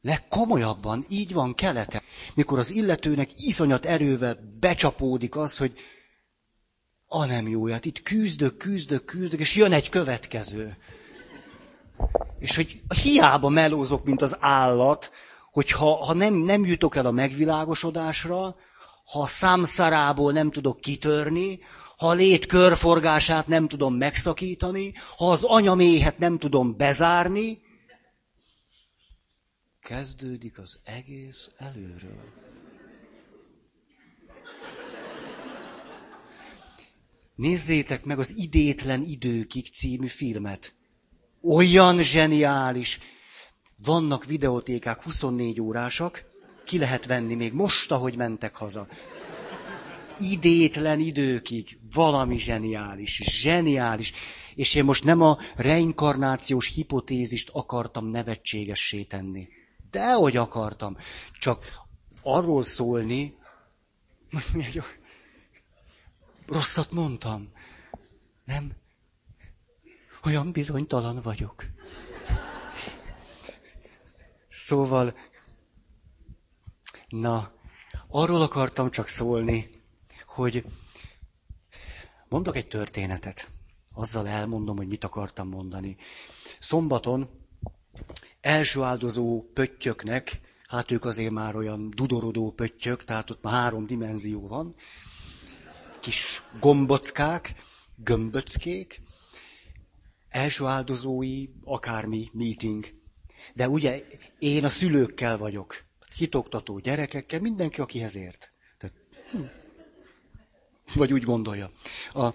Legkomolyabban így van kelete, mikor az illetőnek iszonyat erővel becsapódik az, hogy a nem jó, hát itt küzdök, küzdök, küzdök, és jön egy következő. És hogy hiába melózok, mint az állat, hogy ha, ha nem, nem jutok el a megvilágosodásra, ha a számszarából nem tudok kitörni, ha a lét körforgását nem tudom megszakítani, ha az anyaméhet nem tudom bezárni, kezdődik az egész előről. Nézzétek meg az Idétlen időkig című filmet. Olyan zseniális. Vannak videótékák 24 órásak, ki lehet venni még most, ahogy mentek haza. Idétlen időkig, valami zseniális, zseniális. És én most nem a reinkarnációs hipotézist akartam nevetségessé tenni. Dehogy akartam. Csak arról szólni, rosszat mondtam. Nem? Olyan bizonytalan vagyok. Szóval, na, arról akartam csak szólni, hogy mondok egy történetet. Azzal elmondom, hogy mit akartam mondani. Szombaton első áldozó pöttyöknek, hát ők azért már olyan dudorodó pöttyök, tehát ott már három dimenzió van, kis gombockák, gömböckék, első áldozói, akármi meeting de ugye én a szülőkkel vagyok, hitoktató gyerekekkel, mindenki, akihez ért. Tehát, hm. Vagy úgy gondolja. A,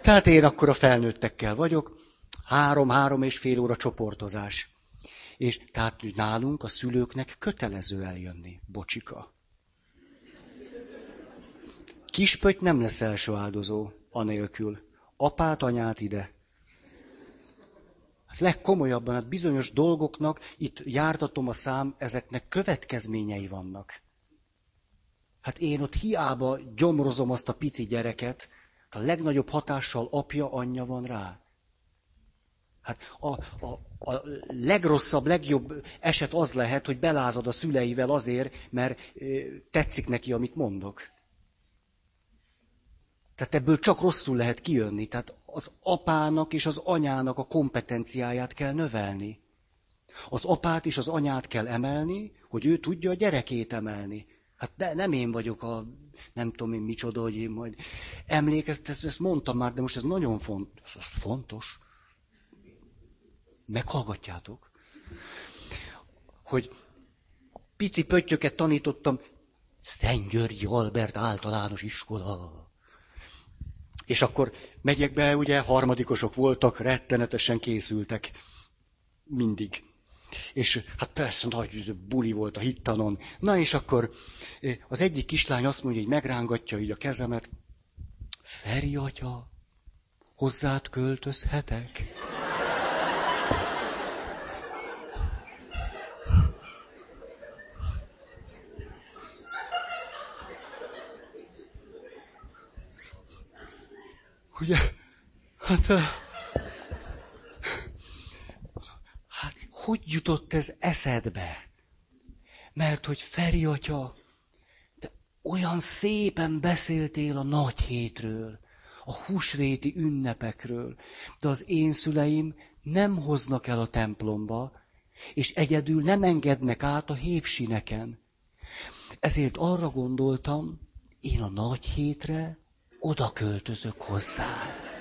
Tehát én akkor a felnőttekkel vagyok, három-három és fél óra csoportozás. És tehát nálunk a szülőknek kötelező eljönni, bocsika. Kispöty nem lesz első áldozó, anélkül. Apát, anyát ide. Hát legkomolyabban, hát bizonyos dolgoknak, itt jártatom a szám, ezeknek következményei vannak. Hát én ott hiába gyomrozom azt a pici gyereket, a legnagyobb hatással apja, anyja van rá. Hát a, a, a legrosszabb, legjobb eset az lehet, hogy belázad a szüleivel azért, mert tetszik neki, amit mondok. Tehát ebből csak rosszul lehet kijönni. Tehát az apának és az anyának a kompetenciáját kell növelni. Az apát és az anyát kell emelni, hogy ő tudja a gyerekét emelni. Hát de nem én vagyok a, nem tudom én micsoda, hogy én majd emlékezt, ezt, ezt mondtam már, de most ez nagyon fontos. Fontos. Meghallgatjátok? Hogy pici pöttyöket tanítottam, Szent Györgyi Albert általános iskola. És akkor megyek be, ugye, harmadikosok voltak, rettenetesen készültek. Mindig. És hát persze nagy buli volt a hittanon. Na és akkor az egyik kislány azt mondja, hogy megrángatja így a kezemet. Feri atya, hozzád költözhetek? Hát, hát hogy jutott ez eszedbe? Mert hogy Feri atya, te olyan szépen beszéltél a nagy hétről, a húsvéti ünnepekről, de az én szüleim nem hoznak el a templomba, és egyedül nem engednek át a hépsineken. Ezért arra gondoltam, én a nagy hétre oda költözök hozzád.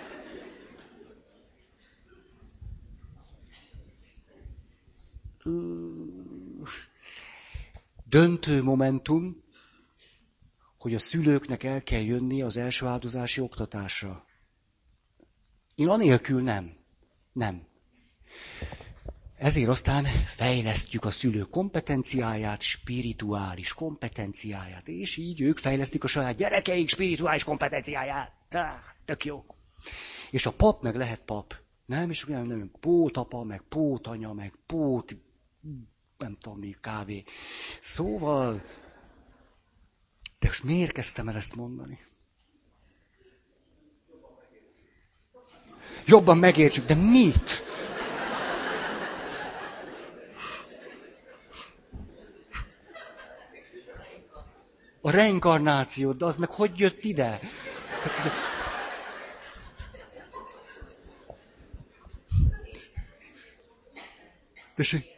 Döntő momentum, hogy a szülőknek el kell jönni az első áldozási oktatásra. Én anélkül nem. Nem. Ezért aztán fejlesztjük a szülő kompetenciáját, spirituális kompetenciáját, és így ők fejlesztik a saját gyerekeik spirituális kompetenciáját. Ah, tök jó. És a pap meg lehet pap. Nem, és olyan nem, pótapa, meg pótanya, meg pót, nem tudom mi, kávé. Szóval, de most miért kezdtem el ezt mondani? Jobban megértsük, de mit? A reinkarnáció, de az meg hogy jött ide? És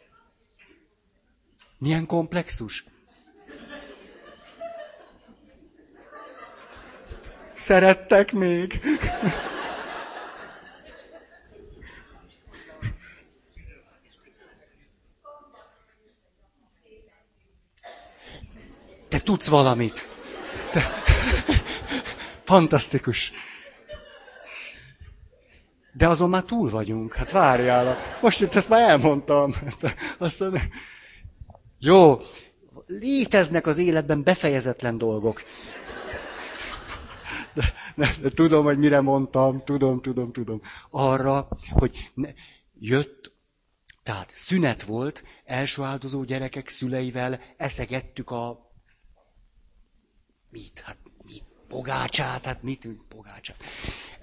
milyen komplexus? Szerettek még? Te tudsz valamit. Te... Fantasztikus. De azon már túl vagyunk. Hát várjál. Most itt ezt már elmondtam. Azt mondja, jó, léteznek az életben befejezetlen dolgok. De, de, de tudom, hogy mire mondtam, tudom, tudom, tudom. Arra, hogy ne, jött, tehát szünet volt, első áldozó gyerekek szüleivel eszegettük a mit? Hát mit? Pogácsát, hát mit? Pogácsát.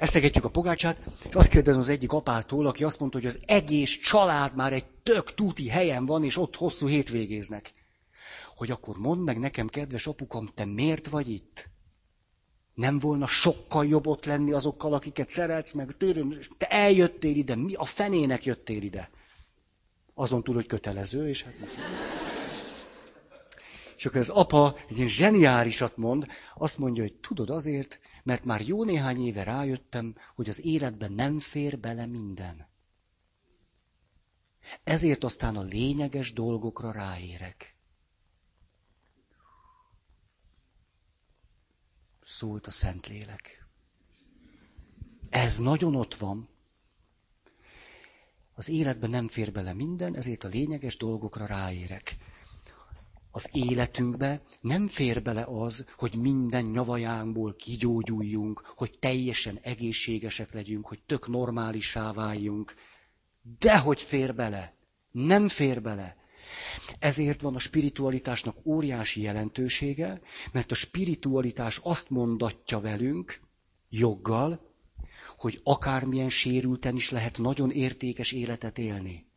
Eszegetjük a pogácsát, és azt kérdezem az egyik apától, aki azt mondta, hogy az egész család már egy tök túti helyen van, és ott hosszú hétvégéznek. Hogy akkor mondd meg nekem, kedves apukam, te miért vagy itt? Nem volna sokkal jobb ott lenni azokkal, akiket szeretsz, meg tőlem, te eljöttél ide, mi a fenének jöttél ide? Azon túl, hogy kötelező, és hát most... És akkor az apa egy ilyen zseniálisat mond, azt mondja, hogy tudod azért, mert már jó néhány éve rájöttem, hogy az életben nem fér bele minden. Ezért aztán a lényeges dolgokra ráérek. Szólt a Szentlélek. Ez nagyon ott van. Az életben nem fér bele minden, ezért a lényeges dolgokra ráérek. Az életünkbe nem fér bele az, hogy minden nyavajánkból kigyógyuljunk, hogy teljesen egészségesek legyünk, hogy tök normálisá váljunk. Dehogy fér bele. Nem fér bele. Ezért van a spiritualitásnak óriási jelentősége, mert a spiritualitás azt mondatja velünk, joggal, hogy akármilyen sérülten is lehet nagyon értékes életet élni.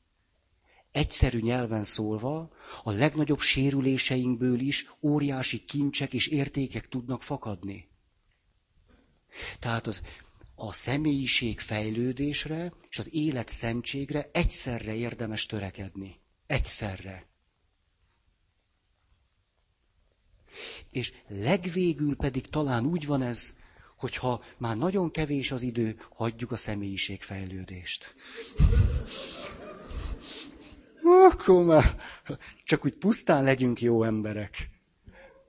Egyszerű nyelven szólva, a legnagyobb sérüléseinkből is óriási kincsek és értékek tudnak fakadni. Tehát az a személyiség fejlődésre és az élet szentségre egyszerre érdemes törekedni. Egyszerre. És legvégül pedig talán úgy van ez, hogyha már nagyon kevés az idő, hagyjuk a személyiségfejlődést. Akkor már csak úgy pusztán legyünk jó emberek.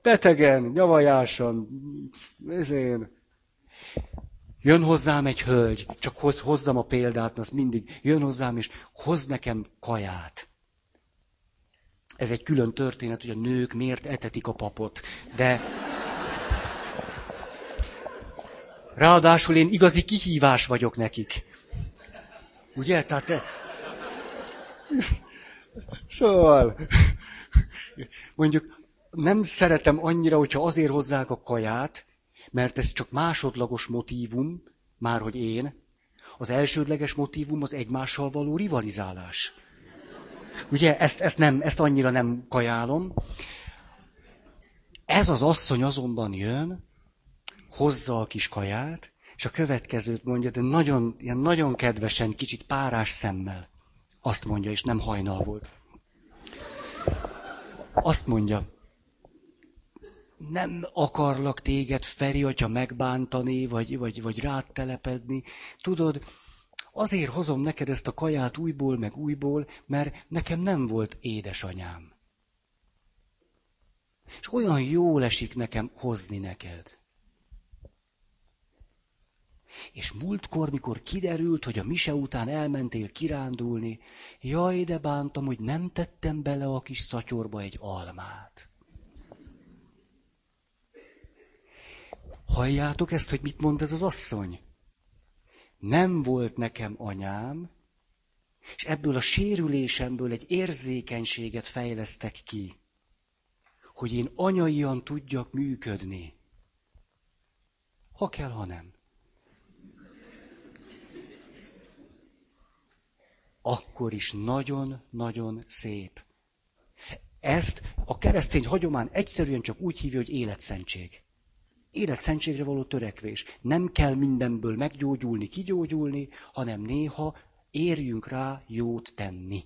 Betegen, nyavajásan, ezén. Jön hozzám egy hölgy, csak hoz, hozzam a példát, az mindig jön hozzám, és hoz nekem kaját. Ez egy külön történet, hogy a nők miért etetik a papot. De ráadásul én igazi kihívás vagyok nekik. Ugye? Tehát... Szóval... Mondjuk nem szeretem annyira, hogyha azért hozzák a kaját, mert ez csak másodlagos motívum, már hogy én. Az elsődleges motívum az egymással való rivalizálás. Ugye, ezt, ezt, nem, ezt annyira nem kajálom. Ez az asszony azonban jön, hozza a kis kaját, és a következőt mondja, de nagyon, ilyen nagyon kedvesen, kicsit párás szemmel. Azt mondja, és nem hajnal volt. Azt mondja, nem akarlak téged, Feri, atya megbántani, vagy, vagy, vagy rád telepedni. Tudod, azért hozom neked ezt a kaját újból, meg újból, mert nekem nem volt édesanyám. És olyan jól esik nekem hozni neked. És múltkor, mikor kiderült, hogy a mise után elmentél kirándulni, jaj, de bántam, hogy nem tettem bele a kis szatyorba egy almát. Halljátok ezt, hogy mit mond ez az asszony? Nem volt nekem anyám, és ebből a sérülésemből egy érzékenységet fejlesztek ki, hogy én anyaian tudjak működni. Ha kell, ha nem. Akkor is nagyon-nagyon szép. Ezt a keresztény hagyomány egyszerűen csak úgy hívja, hogy életszentség életszentségre való törekvés. Nem kell mindenből meggyógyulni, kigyógyulni, hanem néha érjünk rá jót tenni.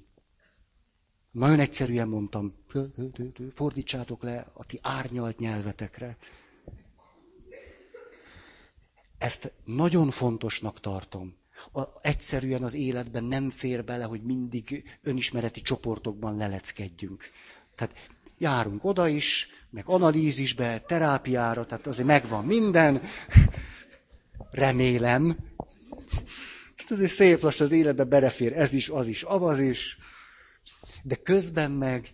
Nagyon egyszerűen mondtam, fordítsátok le a ti árnyalt nyelvetekre. Ezt nagyon fontosnak tartom. A, egyszerűen az életben nem fér bele, hogy mindig önismereti csoportokban leleckedjünk. Tehát járunk oda is, meg analízisbe, terápiára, tehát azért megvan minden. Remélem. Tehát azért szép lassan az életbe berefér ez is, az is, avaz is. De közben meg,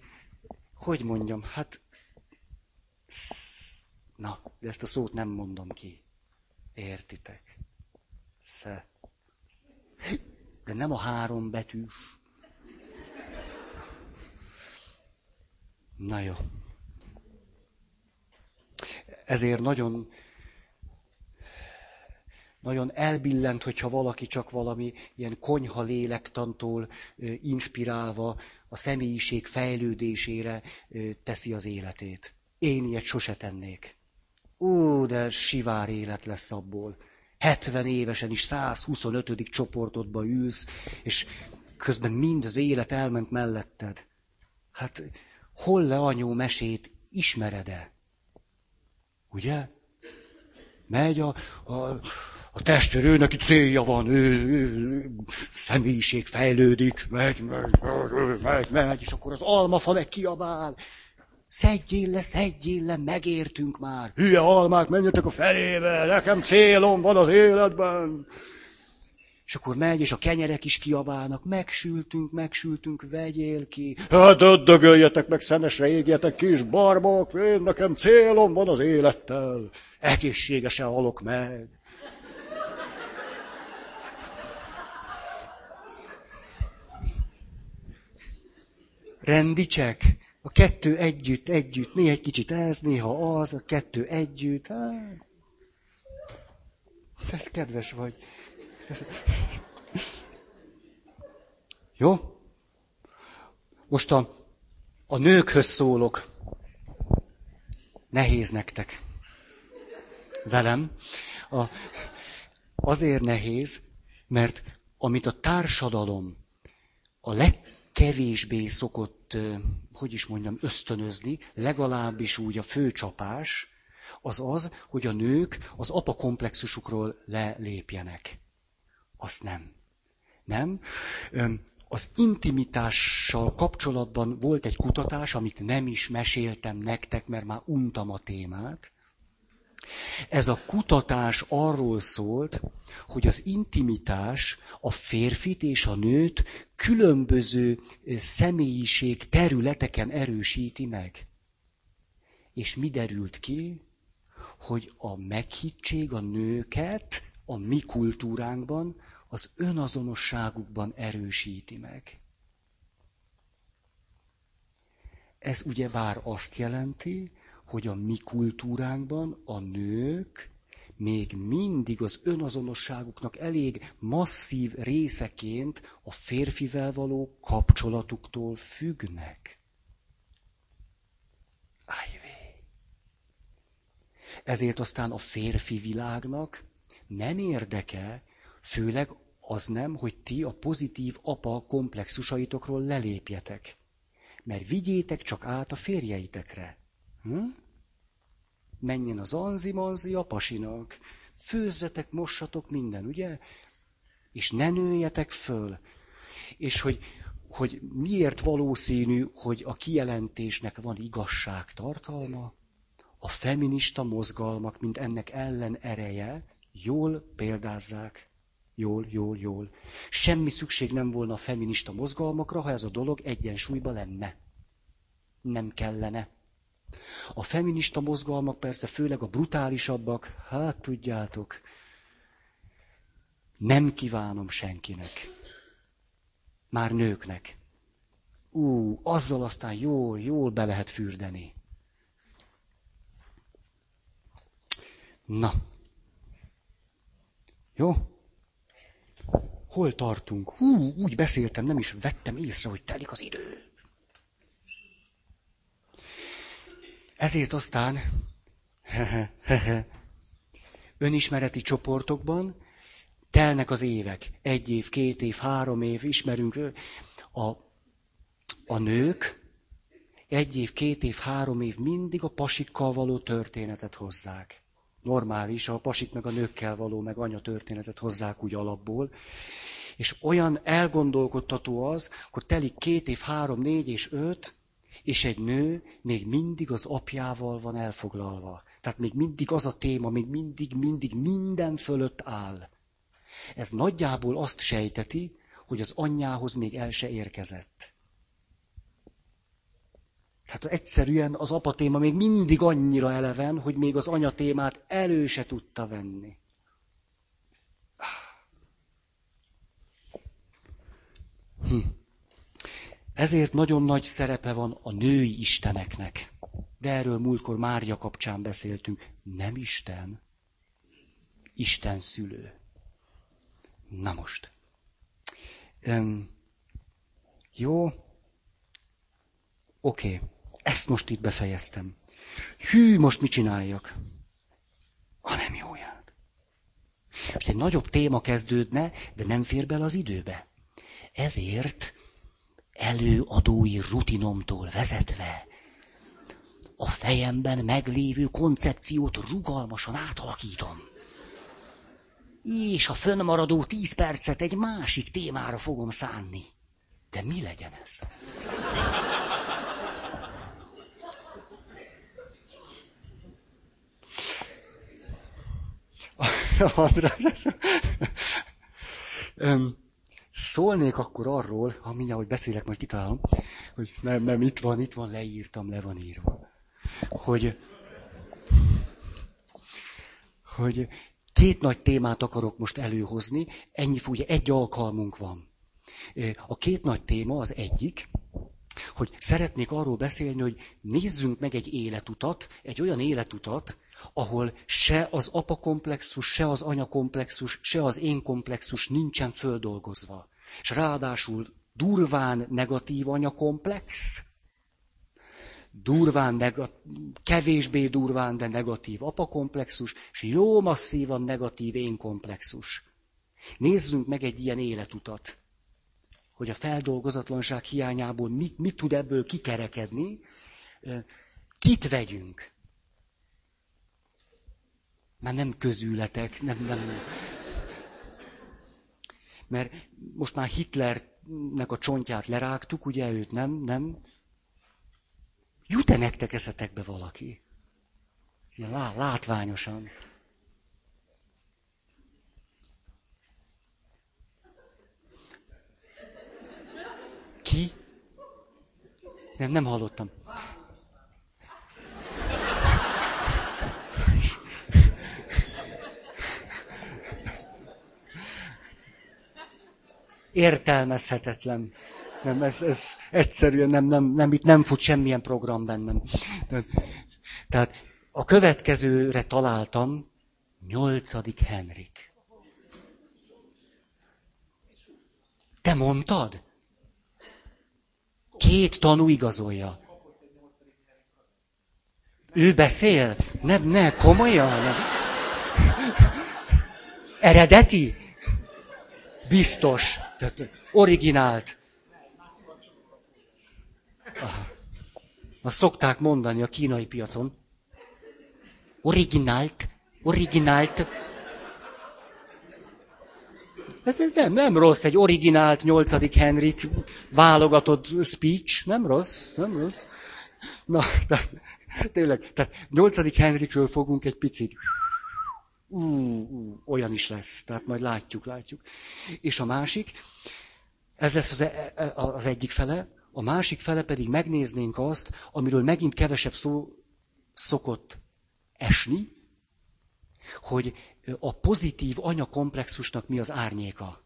hogy mondjam, hát... Na, de ezt a szót nem mondom ki. Értitek? Sze. De nem a három betűs. Na jó. Ezért nagyon, nagyon elbillent, hogyha valaki csak valami ilyen konyha lélektantól inspirálva a személyiség fejlődésére teszi az életét. Én ilyet sose tennék. Ó, de sivár élet lesz abból. 70 évesen is 125. csoportodba ülsz, és közben mind az élet elment melletted. Hát hol le anyó mesét ismered-e? Ugye? Megy a, a, a testvér, ő neki célja van, ő, ő, személyiség fejlődik, megy, megy, megy, megy, és akkor az almafa meg kiabál. Szedjél le, szedjél le, megértünk már. Hülye almák, menjetek a felébe, nekem célom van az életben. És akkor megy, és a kenyerek is kiabálnak, megsültünk, megsültünk, vegyél ki. Hát öddögöljetek meg, szenesre égjetek kis barbok, én nekem célom van az élettel. Egészségesen halok meg. Rendicsek, a kettő együtt, együtt, néha egy kicsit ez, néha az, a kettő együtt. Hát. Ez kedves vagy. Ez... Jó? Most a, a nőkhöz szólok. Nehéz nektek. Velem. A, azért nehéz, mert amit a társadalom a legkevésbé szokott, hogy is mondjam, ösztönözni, legalábbis úgy a főcsapás, az az, hogy a nők az apa komplexusukról lelépjenek. Azt nem. Nem. Az intimitással kapcsolatban volt egy kutatás, amit nem is meséltem nektek, mert már untam a témát. Ez a kutatás arról szólt, hogy az intimitás a férfit és a nőt különböző személyiség területeken erősíti meg. És mi derült ki? Hogy a meghittség a nőket a mi kultúránkban az önazonosságukban erősíti meg. Ez ugye bár azt jelenti, hogy a mi kultúránkban a nők még mindig az önazonosságuknak elég masszív részeként a férfivel való kapcsolatuktól függnek. Ájvé. Ezért aztán a férfi világnak nem érdeke, főleg az nem, hogy ti a pozitív apa komplexusaitokról lelépjetek. Mert vigyétek csak át a férjeitekre. Hm? Menjen az anzi-manzi a pasinak. Főzzetek, mossatok minden, ugye? És ne nőjetek föl. És hogy, hogy miért valószínű, hogy a kijelentésnek van igazság tartalma, a feminista mozgalmak, mint ennek ellen ereje, jól példázzák. Jól, jól, jól. Semmi szükség nem volna a feminista mozgalmakra, ha ez a dolog egyensúlyba lenne. Nem kellene. A feminista mozgalmak persze főleg a brutálisabbak, hát tudjátok, nem kívánom senkinek. Már nőknek. Ú, azzal aztán jól, jól be lehet fürdeni. Na. Jó? Hol tartunk? Hú, úgy beszéltem, nem is vettem észre, hogy telik az idő. Ezért aztán önismereti csoportokban telnek az évek. Egy év, két év, három év, ismerünk. A, a nők egy év, két év, három év mindig a pasikkal való történetet hozzák. Normális, a pasik meg a nőkkel való, meg anya történetet hozzák úgy alapból. És olyan elgondolkodtató az, akkor telik két év, három, négy és öt, és egy nő még mindig az apjával van elfoglalva. Tehát még mindig az a téma, még mindig, mindig minden fölött áll. Ez nagyjából azt sejteti, hogy az anyjához még el se érkezett. Tehát egyszerűen az apa téma még mindig annyira eleven, hogy még az anya témát elő se tudta venni. Hm. Ezért nagyon nagy szerepe van a női isteneknek. De erről múltkor Mária kapcsán beszéltünk. Nem Isten, Isten szülő. Na most. Üm, jó. Oké. Ezt most itt befejeztem. Hű, most mit csináljak? A nem jóját. Most egy nagyobb téma kezdődne, de nem fér bele az időbe. Ezért előadói rutinomtól vezetve a fejemben meglévő koncepciót rugalmasan átalakítom. És a fönnmaradó tíz percet egy másik témára fogom szánni. De mi legyen ez? Öm, szólnék akkor arról, ha mindjárt, hogy beszélek, majd kitalálom, hogy nem, nem, itt van, itt van, leírtam, le van írva. Hogy, hogy két nagy témát akarok most előhozni, ennyi, ugye egy alkalmunk van. A két nagy téma az egyik, hogy szeretnék arról beszélni, hogy nézzünk meg egy életutat, egy olyan életutat, ahol se az apa komplexus, se az anya komplexus, se az én komplexus nincsen földolgozva. És ráadásul durván negatív anya komplex, durván, negat- kevésbé durván, de negatív apakomplexus, és jó masszívan negatív én komplexus. Nézzünk meg egy ilyen életutat, hogy a feldolgozatlanság hiányából mit, mit tud ebből kikerekedni, kit vegyünk. Már nem közületek, nem, nem. Mert most már Hitlernek a csontját lerágtuk, ugye őt nem, nem. Jut-e nektek eszetekbe valaki? Ilyen lá, látványosan. Ki? Nem, nem hallottam. Értelmezhetetlen. Nem, ez, ez egyszerűen nem, nem, nem, itt nem fut semmilyen program bennem. Tehát, a következőre találtam, nyolcadik Henrik. Te mondtad? Két tanú igazolja. Ő beszél? Nem, ne, komolyan? Nem. Eredeti? Biztos. Tehát originált. Azt szokták mondani a kínai piacon. Originált, originált. Ez, ez nem, nem rossz, egy originált 8. Henrik válogatott speech, nem rossz, nem rossz. Na, de, tényleg, tehát 8. Henrikről fogunk egy picit ú, ú, olyan is lesz, tehát majd látjuk, látjuk. És a másik, ez lesz az, e, e, az egyik fele, a másik fele pedig megnéznénk azt, amiről megint kevesebb szó szokott esni, hogy a pozitív anyakomplexusnak mi az árnyéka.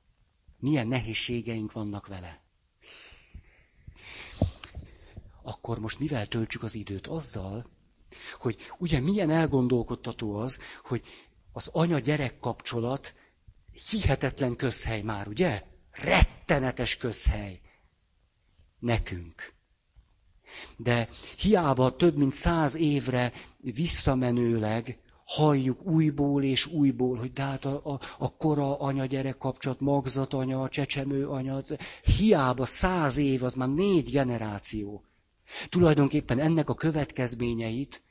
Milyen nehézségeink vannak vele. Akkor most mivel töltsük az időt? Azzal, hogy ugye milyen elgondolkodtató az, hogy az anya-gyerek kapcsolat hihetetlen közhely már, ugye? Rettenetes közhely nekünk. De hiába több mint száz évre visszamenőleg halljuk újból és újból, hogy de hát a, a, a kora anya-gyerek kapcsolat, magzat anya, csecsemő anya, hiába száz év, az már négy generáció. Tulajdonképpen ennek a következményeit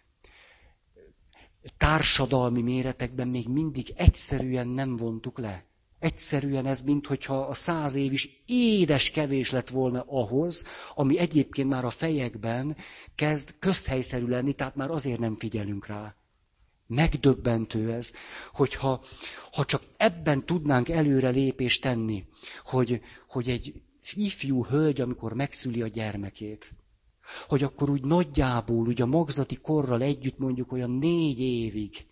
társadalmi méretekben még mindig egyszerűen nem vontuk le. Egyszerűen ez, mintha a száz év is édes kevés lett volna ahhoz, ami egyébként már a fejekben kezd közhelyszerű lenni, tehát már azért nem figyelünk rá. Megdöbbentő ez, hogyha ha csak ebben tudnánk előre lépést tenni, hogy, hogy egy ifjú hölgy, amikor megszüli a gyermekét, hogy akkor úgy nagyjából, úgy a magzati korral együtt mondjuk olyan négy évig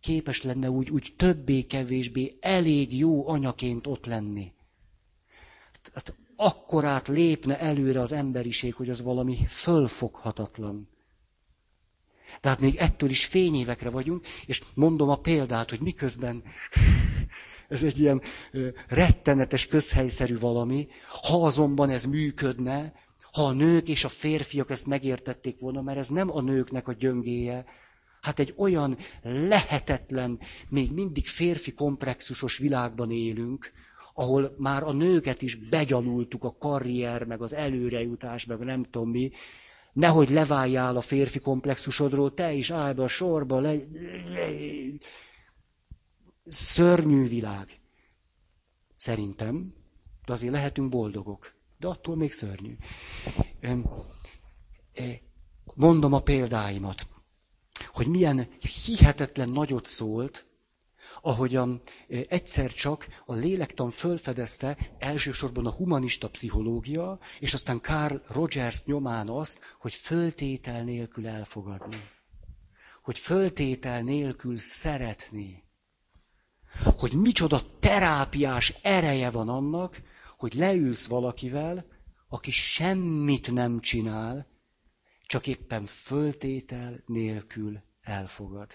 képes lenne úgy, úgy többé-kevésbé elég jó anyaként ott lenni. Tehát akkorát lépne előre az emberiség, hogy az valami fölfoghatatlan. Tehát még ettől is fényévekre vagyunk, és mondom a példát, hogy miközben ez egy ilyen rettenetes, közhelyszerű valami, ha azonban ez működne, ha a nők és a férfiak ezt megértették volna, mert ez nem a nőknek a gyöngéje, hát egy olyan lehetetlen, még mindig férfi komplexusos világban élünk, ahol már a nőket is begyanultuk a karrier, meg az előrejutás, meg nem tudom mi, nehogy leváljál a férfi komplexusodról, te is állj be a sorba, le... Szörnyű világ. Szerintem, de azért lehetünk boldogok de attól még szörnyű. Mondom a példáimat, hogy milyen hihetetlen nagyot szólt ahogyan egyszer csak a lélektan fölfedezte elsősorban a humanista pszichológia, és aztán Carl Rogers nyomán azt, hogy föltétel nélkül elfogadni. Hogy föltétel nélkül szeretni. Hogy micsoda terápiás ereje van annak, hogy leülsz valakivel, aki semmit nem csinál, csak éppen föltétel nélkül elfogad.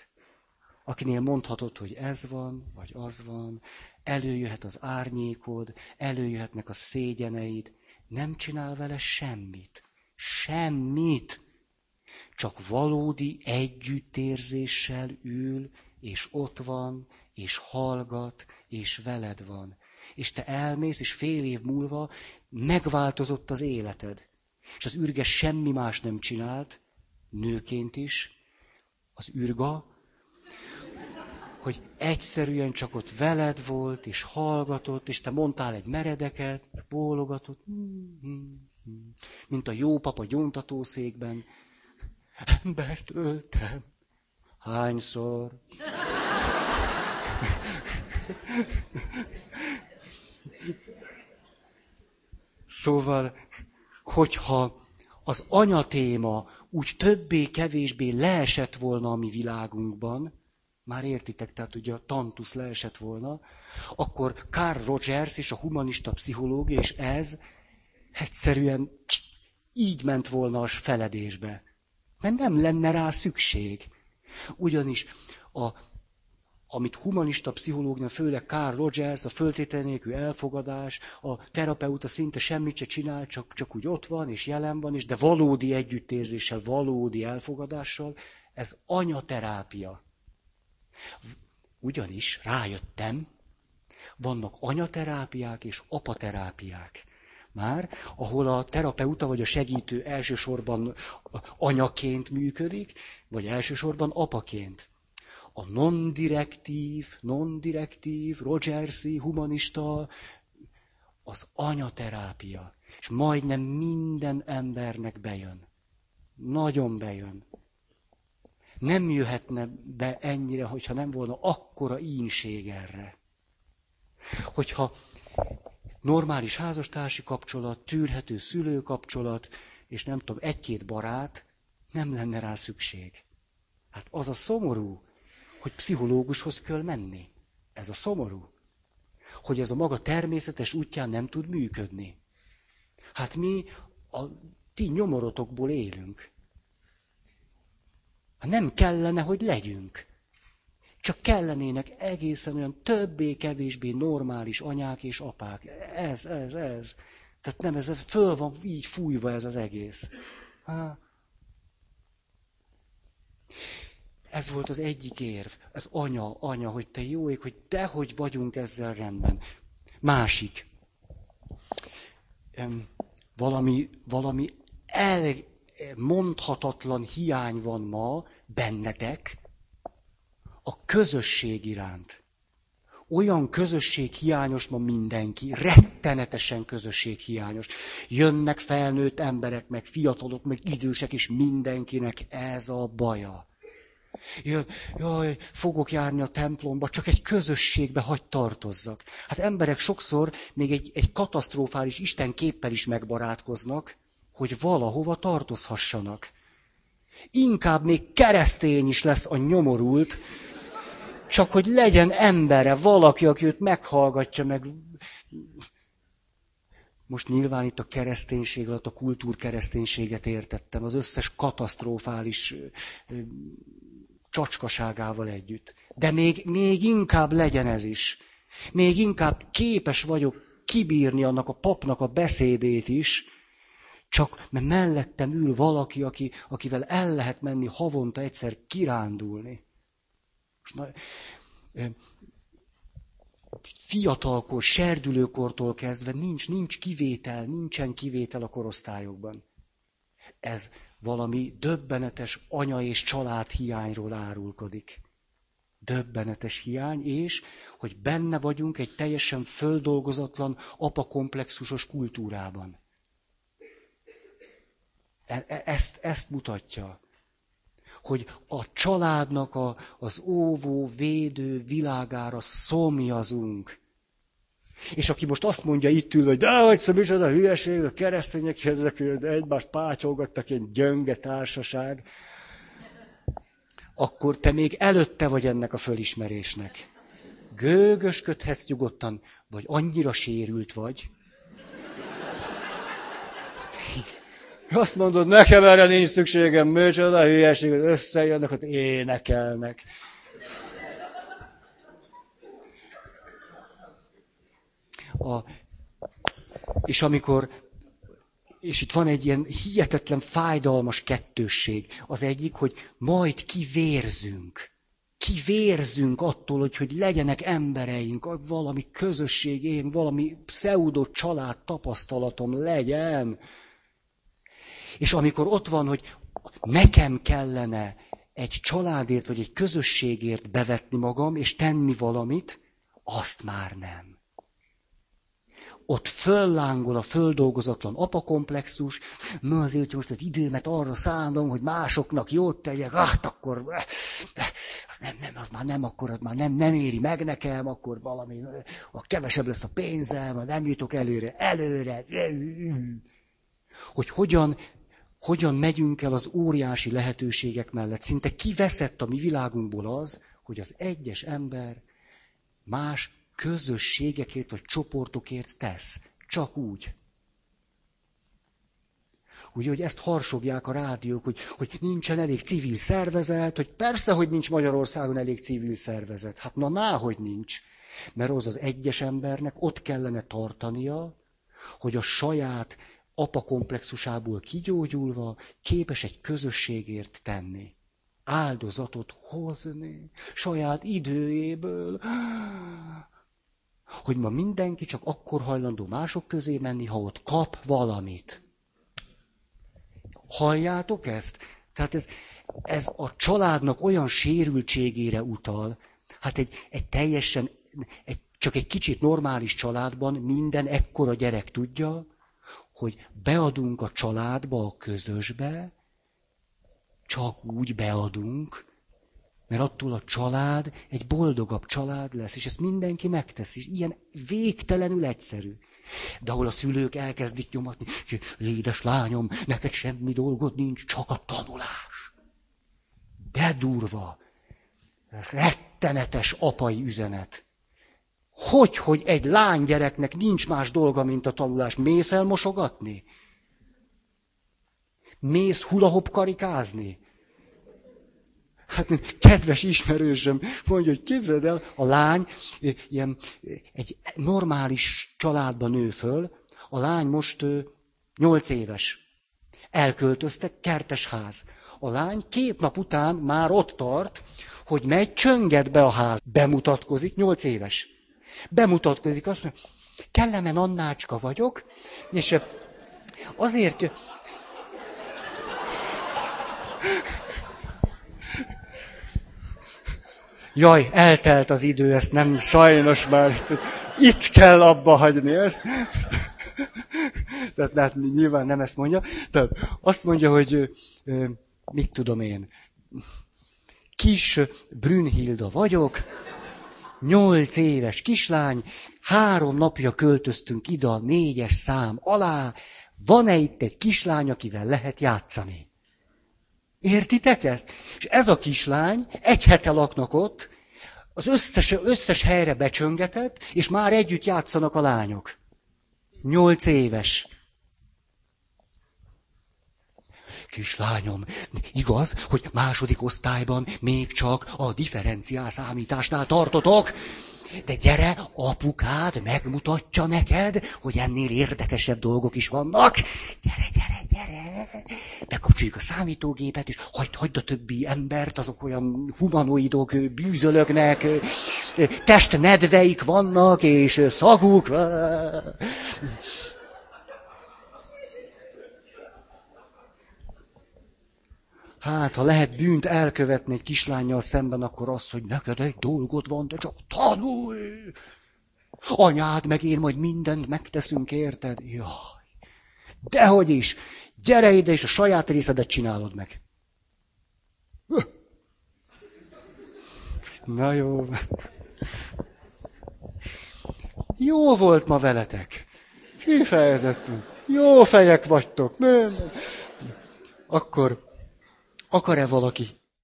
Akinél mondhatod, hogy ez van, vagy az van, előjöhet az árnyékod, előjöhetnek a szégyeneid, nem csinál vele semmit. Semmit. Csak valódi együttérzéssel ül, és ott van, és hallgat, és veled van. És te elmész, és fél év múlva megváltozott az életed. És az ürge semmi más nem csinált, nőként is, az ürga, hogy egyszerűen csak ott veled volt, és hallgatott, és te mondtál egy meredeket, és bólogatott, mint a jó papa gyóntatószékben. Embert öltem. Hányszor? Szóval, hogyha az anyatéma úgy többé-kevésbé leesett volna a mi világunkban, már értitek, tehát ugye a tantusz leesett volna, akkor Carl Rogers és a humanista pszichológia, és ez egyszerűen így ment volna a feledésbe. Mert nem lenne rá szükség. Ugyanis a amit humanista pszichológia, főleg Carl Rogers, a föltétel nélkül elfogadás, a terapeuta szinte semmit se csinál, csak, csak úgy ott van, és jelen van, és de valódi együttérzéssel, valódi elfogadással, ez anyaterápia. Ugyanis rájöttem, vannak anyaterápiák és apaterápiák. Már, ahol a terapeuta vagy a segítő elsősorban anyaként működik, vagy elsősorban apaként a non-direktív, non-direktív, Rogersi, humanista, az anyaterápia. És majdnem minden embernek bejön. Nagyon bejön. Nem jöhetne be ennyire, hogyha nem volna akkora ínség erre. Hogyha normális házastársi kapcsolat, tűrhető szülőkapcsolat, és nem tudom, egy-két barát, nem lenne rá szükség. Hát az a szomorú, hogy pszichológushoz kell menni. Ez a szomorú. Hogy ez a maga természetes útján nem tud működni. Hát mi a ti nyomorotokból élünk. Hát nem kellene, hogy legyünk. Csak kellenének egészen olyan többé-kevésbé normális anyák és apák. Ez, ez, ez. Tehát nem, ez föl van így fújva ez az egész. Há. Ez volt az egyik érv. Ez anya, anya, hogy te jó ég, hogy dehogy vagyunk ezzel rendben. Másik. Valami, valami elmondhatatlan hiány van ma bennetek a közösség iránt. Olyan közösség hiányos ma mindenki, rettenetesen közösség hiányos. Jönnek felnőtt emberek, meg fiatalok, meg idősek, és mindenkinek ez a baja. Jaj, fogok járni a templomba, csak egy közösségbe hagy tartozzak. Hát emberek sokszor még egy, egy katasztrofális Isten képpel is megbarátkoznak, hogy valahova tartozhassanak. Inkább még keresztény is lesz a nyomorult, csak hogy legyen embere, valaki, aki őt meghallgatja, meg... Most nyilván itt a kereszténység alatt a kultúrkereszténységet értettem, az összes katasztrofális csacskaságával együtt. De még, még inkább legyen ez is. Még inkább képes vagyok kibírni annak a papnak a beszédét is, csak mert mellettem ül valaki, aki, akivel el lehet menni havonta egyszer kirándulni. Most na, fiatalkor, serdülőkortól kezdve nincs, nincs kivétel, nincsen kivétel a korosztályokban. Ez valami döbbenetes anya és család hiányról árulkodik. Döbbenetes hiány, és hogy benne vagyunk egy teljesen földolgozatlan apakomplexusos kultúrában. E- e- ezt, ezt mutatja, hogy a családnak a, az óvó, védő világára szomjazunk. És aki most azt mondja itt ül, hogy de hogy szó, micsoda hülyeség, a keresztények ezek egymást pátyolgattak, ilyen gyönge társaság, akkor te még előtte vagy ennek a fölismerésnek. Gőgösködhetsz nyugodtan, vagy annyira sérült vagy. Azt mondod, nekem erre nincs szükségem, micsoda hülyeség, összejönnek, hogy énekelnek. A, és amikor, és itt van egy ilyen hihetetlen fájdalmas kettősség. Az egyik, hogy majd kivérzünk. Kivérzünk attól, hogy, hogy legyenek embereink, valami közösség, én valami pseudo család tapasztalatom legyen. És amikor ott van, hogy nekem kellene egy családért vagy egy közösségért bevetni magam, és tenni valamit, azt már nem ott föllángol a földolgozatlan apakomplexus, na azért, hogy most az időmet arra szánom, hogy másoknak jót tegyek, hát akkor az nem, nem, az már nem, akkor az már nem, nem éri meg nekem, akkor valami, a kevesebb lesz a pénzem, nem jutok előre, előre. Hogy hogyan, hogyan megyünk el az óriási lehetőségek mellett. Szinte kiveszett a mi világunkból az, hogy az egyes ember más közösségekért vagy csoportokért tesz. Csak úgy. Ugye, hogy ezt harsogják a rádiók, hogy, hogy nincsen elég civil szervezet, hogy persze, hogy nincs Magyarországon elég civil szervezet. Hát na, ná, hogy nincs. Mert az az egyes embernek ott kellene tartania, hogy a saját apakomplexusából kigyógyulva képes egy közösségért tenni. Áldozatot hozni, saját időjéből hogy ma mindenki csak akkor hajlandó mások közé menni, ha ott kap valamit. Halljátok ezt? Tehát ez, ez a családnak olyan sérültségére utal, hát egy, egy teljesen, egy, csak egy kicsit normális családban minden ekkora gyerek tudja, hogy beadunk a családba, a közösbe, csak úgy beadunk, mert attól a család egy boldogabb család lesz, és ezt mindenki megteszi. És ilyen végtelenül egyszerű. De ahol a szülők elkezdik nyomatni, édes lányom, neked semmi dolgod nincs, csak a tanulás. De durva, rettenetes apai üzenet. Hogy, hogy egy lánygyereknek nincs más dolga, mint a tanulás? Mész elmosogatni? Mész hulahop karikázni? Hát kedves ismerősöm mondja, hogy képzeld el, a lány ilyen, egy normális családban nő föl, a lány most nyolc éves. Elköltöztek, kertes ház. A lány két nap után már ott tart, hogy megy, csönget be a ház. Bemutatkozik, nyolc éves. Bemutatkozik, azt mondja, kellemen Annácska vagyok, és azért Jaj, eltelt az idő, ezt nem, sajnos már itt kell abba hagyni ezt. Tehát hát nyilván nem ezt mondja. Tehát azt mondja, hogy mit tudom én, kis Brünnhilda vagyok, nyolc éves kislány, három napja költöztünk ide a négyes szám alá, van-e itt egy kislány, akivel lehet játszani? Értitek ezt? És ez a kislány, egy hete laknak ott, az összes, összes helyre becsöngetett, és már együtt játszanak a lányok. Nyolc éves. Kislányom, igaz, hogy második osztályban még csak a differenciál számításnál tartotok? De gyere, apukád megmutatja neked, hogy ennél érdekesebb dolgok is vannak. Gyere, gyere, gyere. Bekapcsoljuk a számítógépet, és hagyd, hagyd a többi embert, azok olyan humanoidok bűzölögnek, testnedveik vannak, és szaguk. Hát, ha lehet bűnt elkövetni egy kislányjal szemben, akkor az, hogy neked egy dolgod van, de csak tanulj! Anyád meg én majd mindent megteszünk, érted? Jaj! Dehogy is! Gyere ide, és a saját részedet csinálod meg. Na jó. Jó volt ma veletek. Kifejezetten. Jó fejek vagytok. Akkor akar-e valaki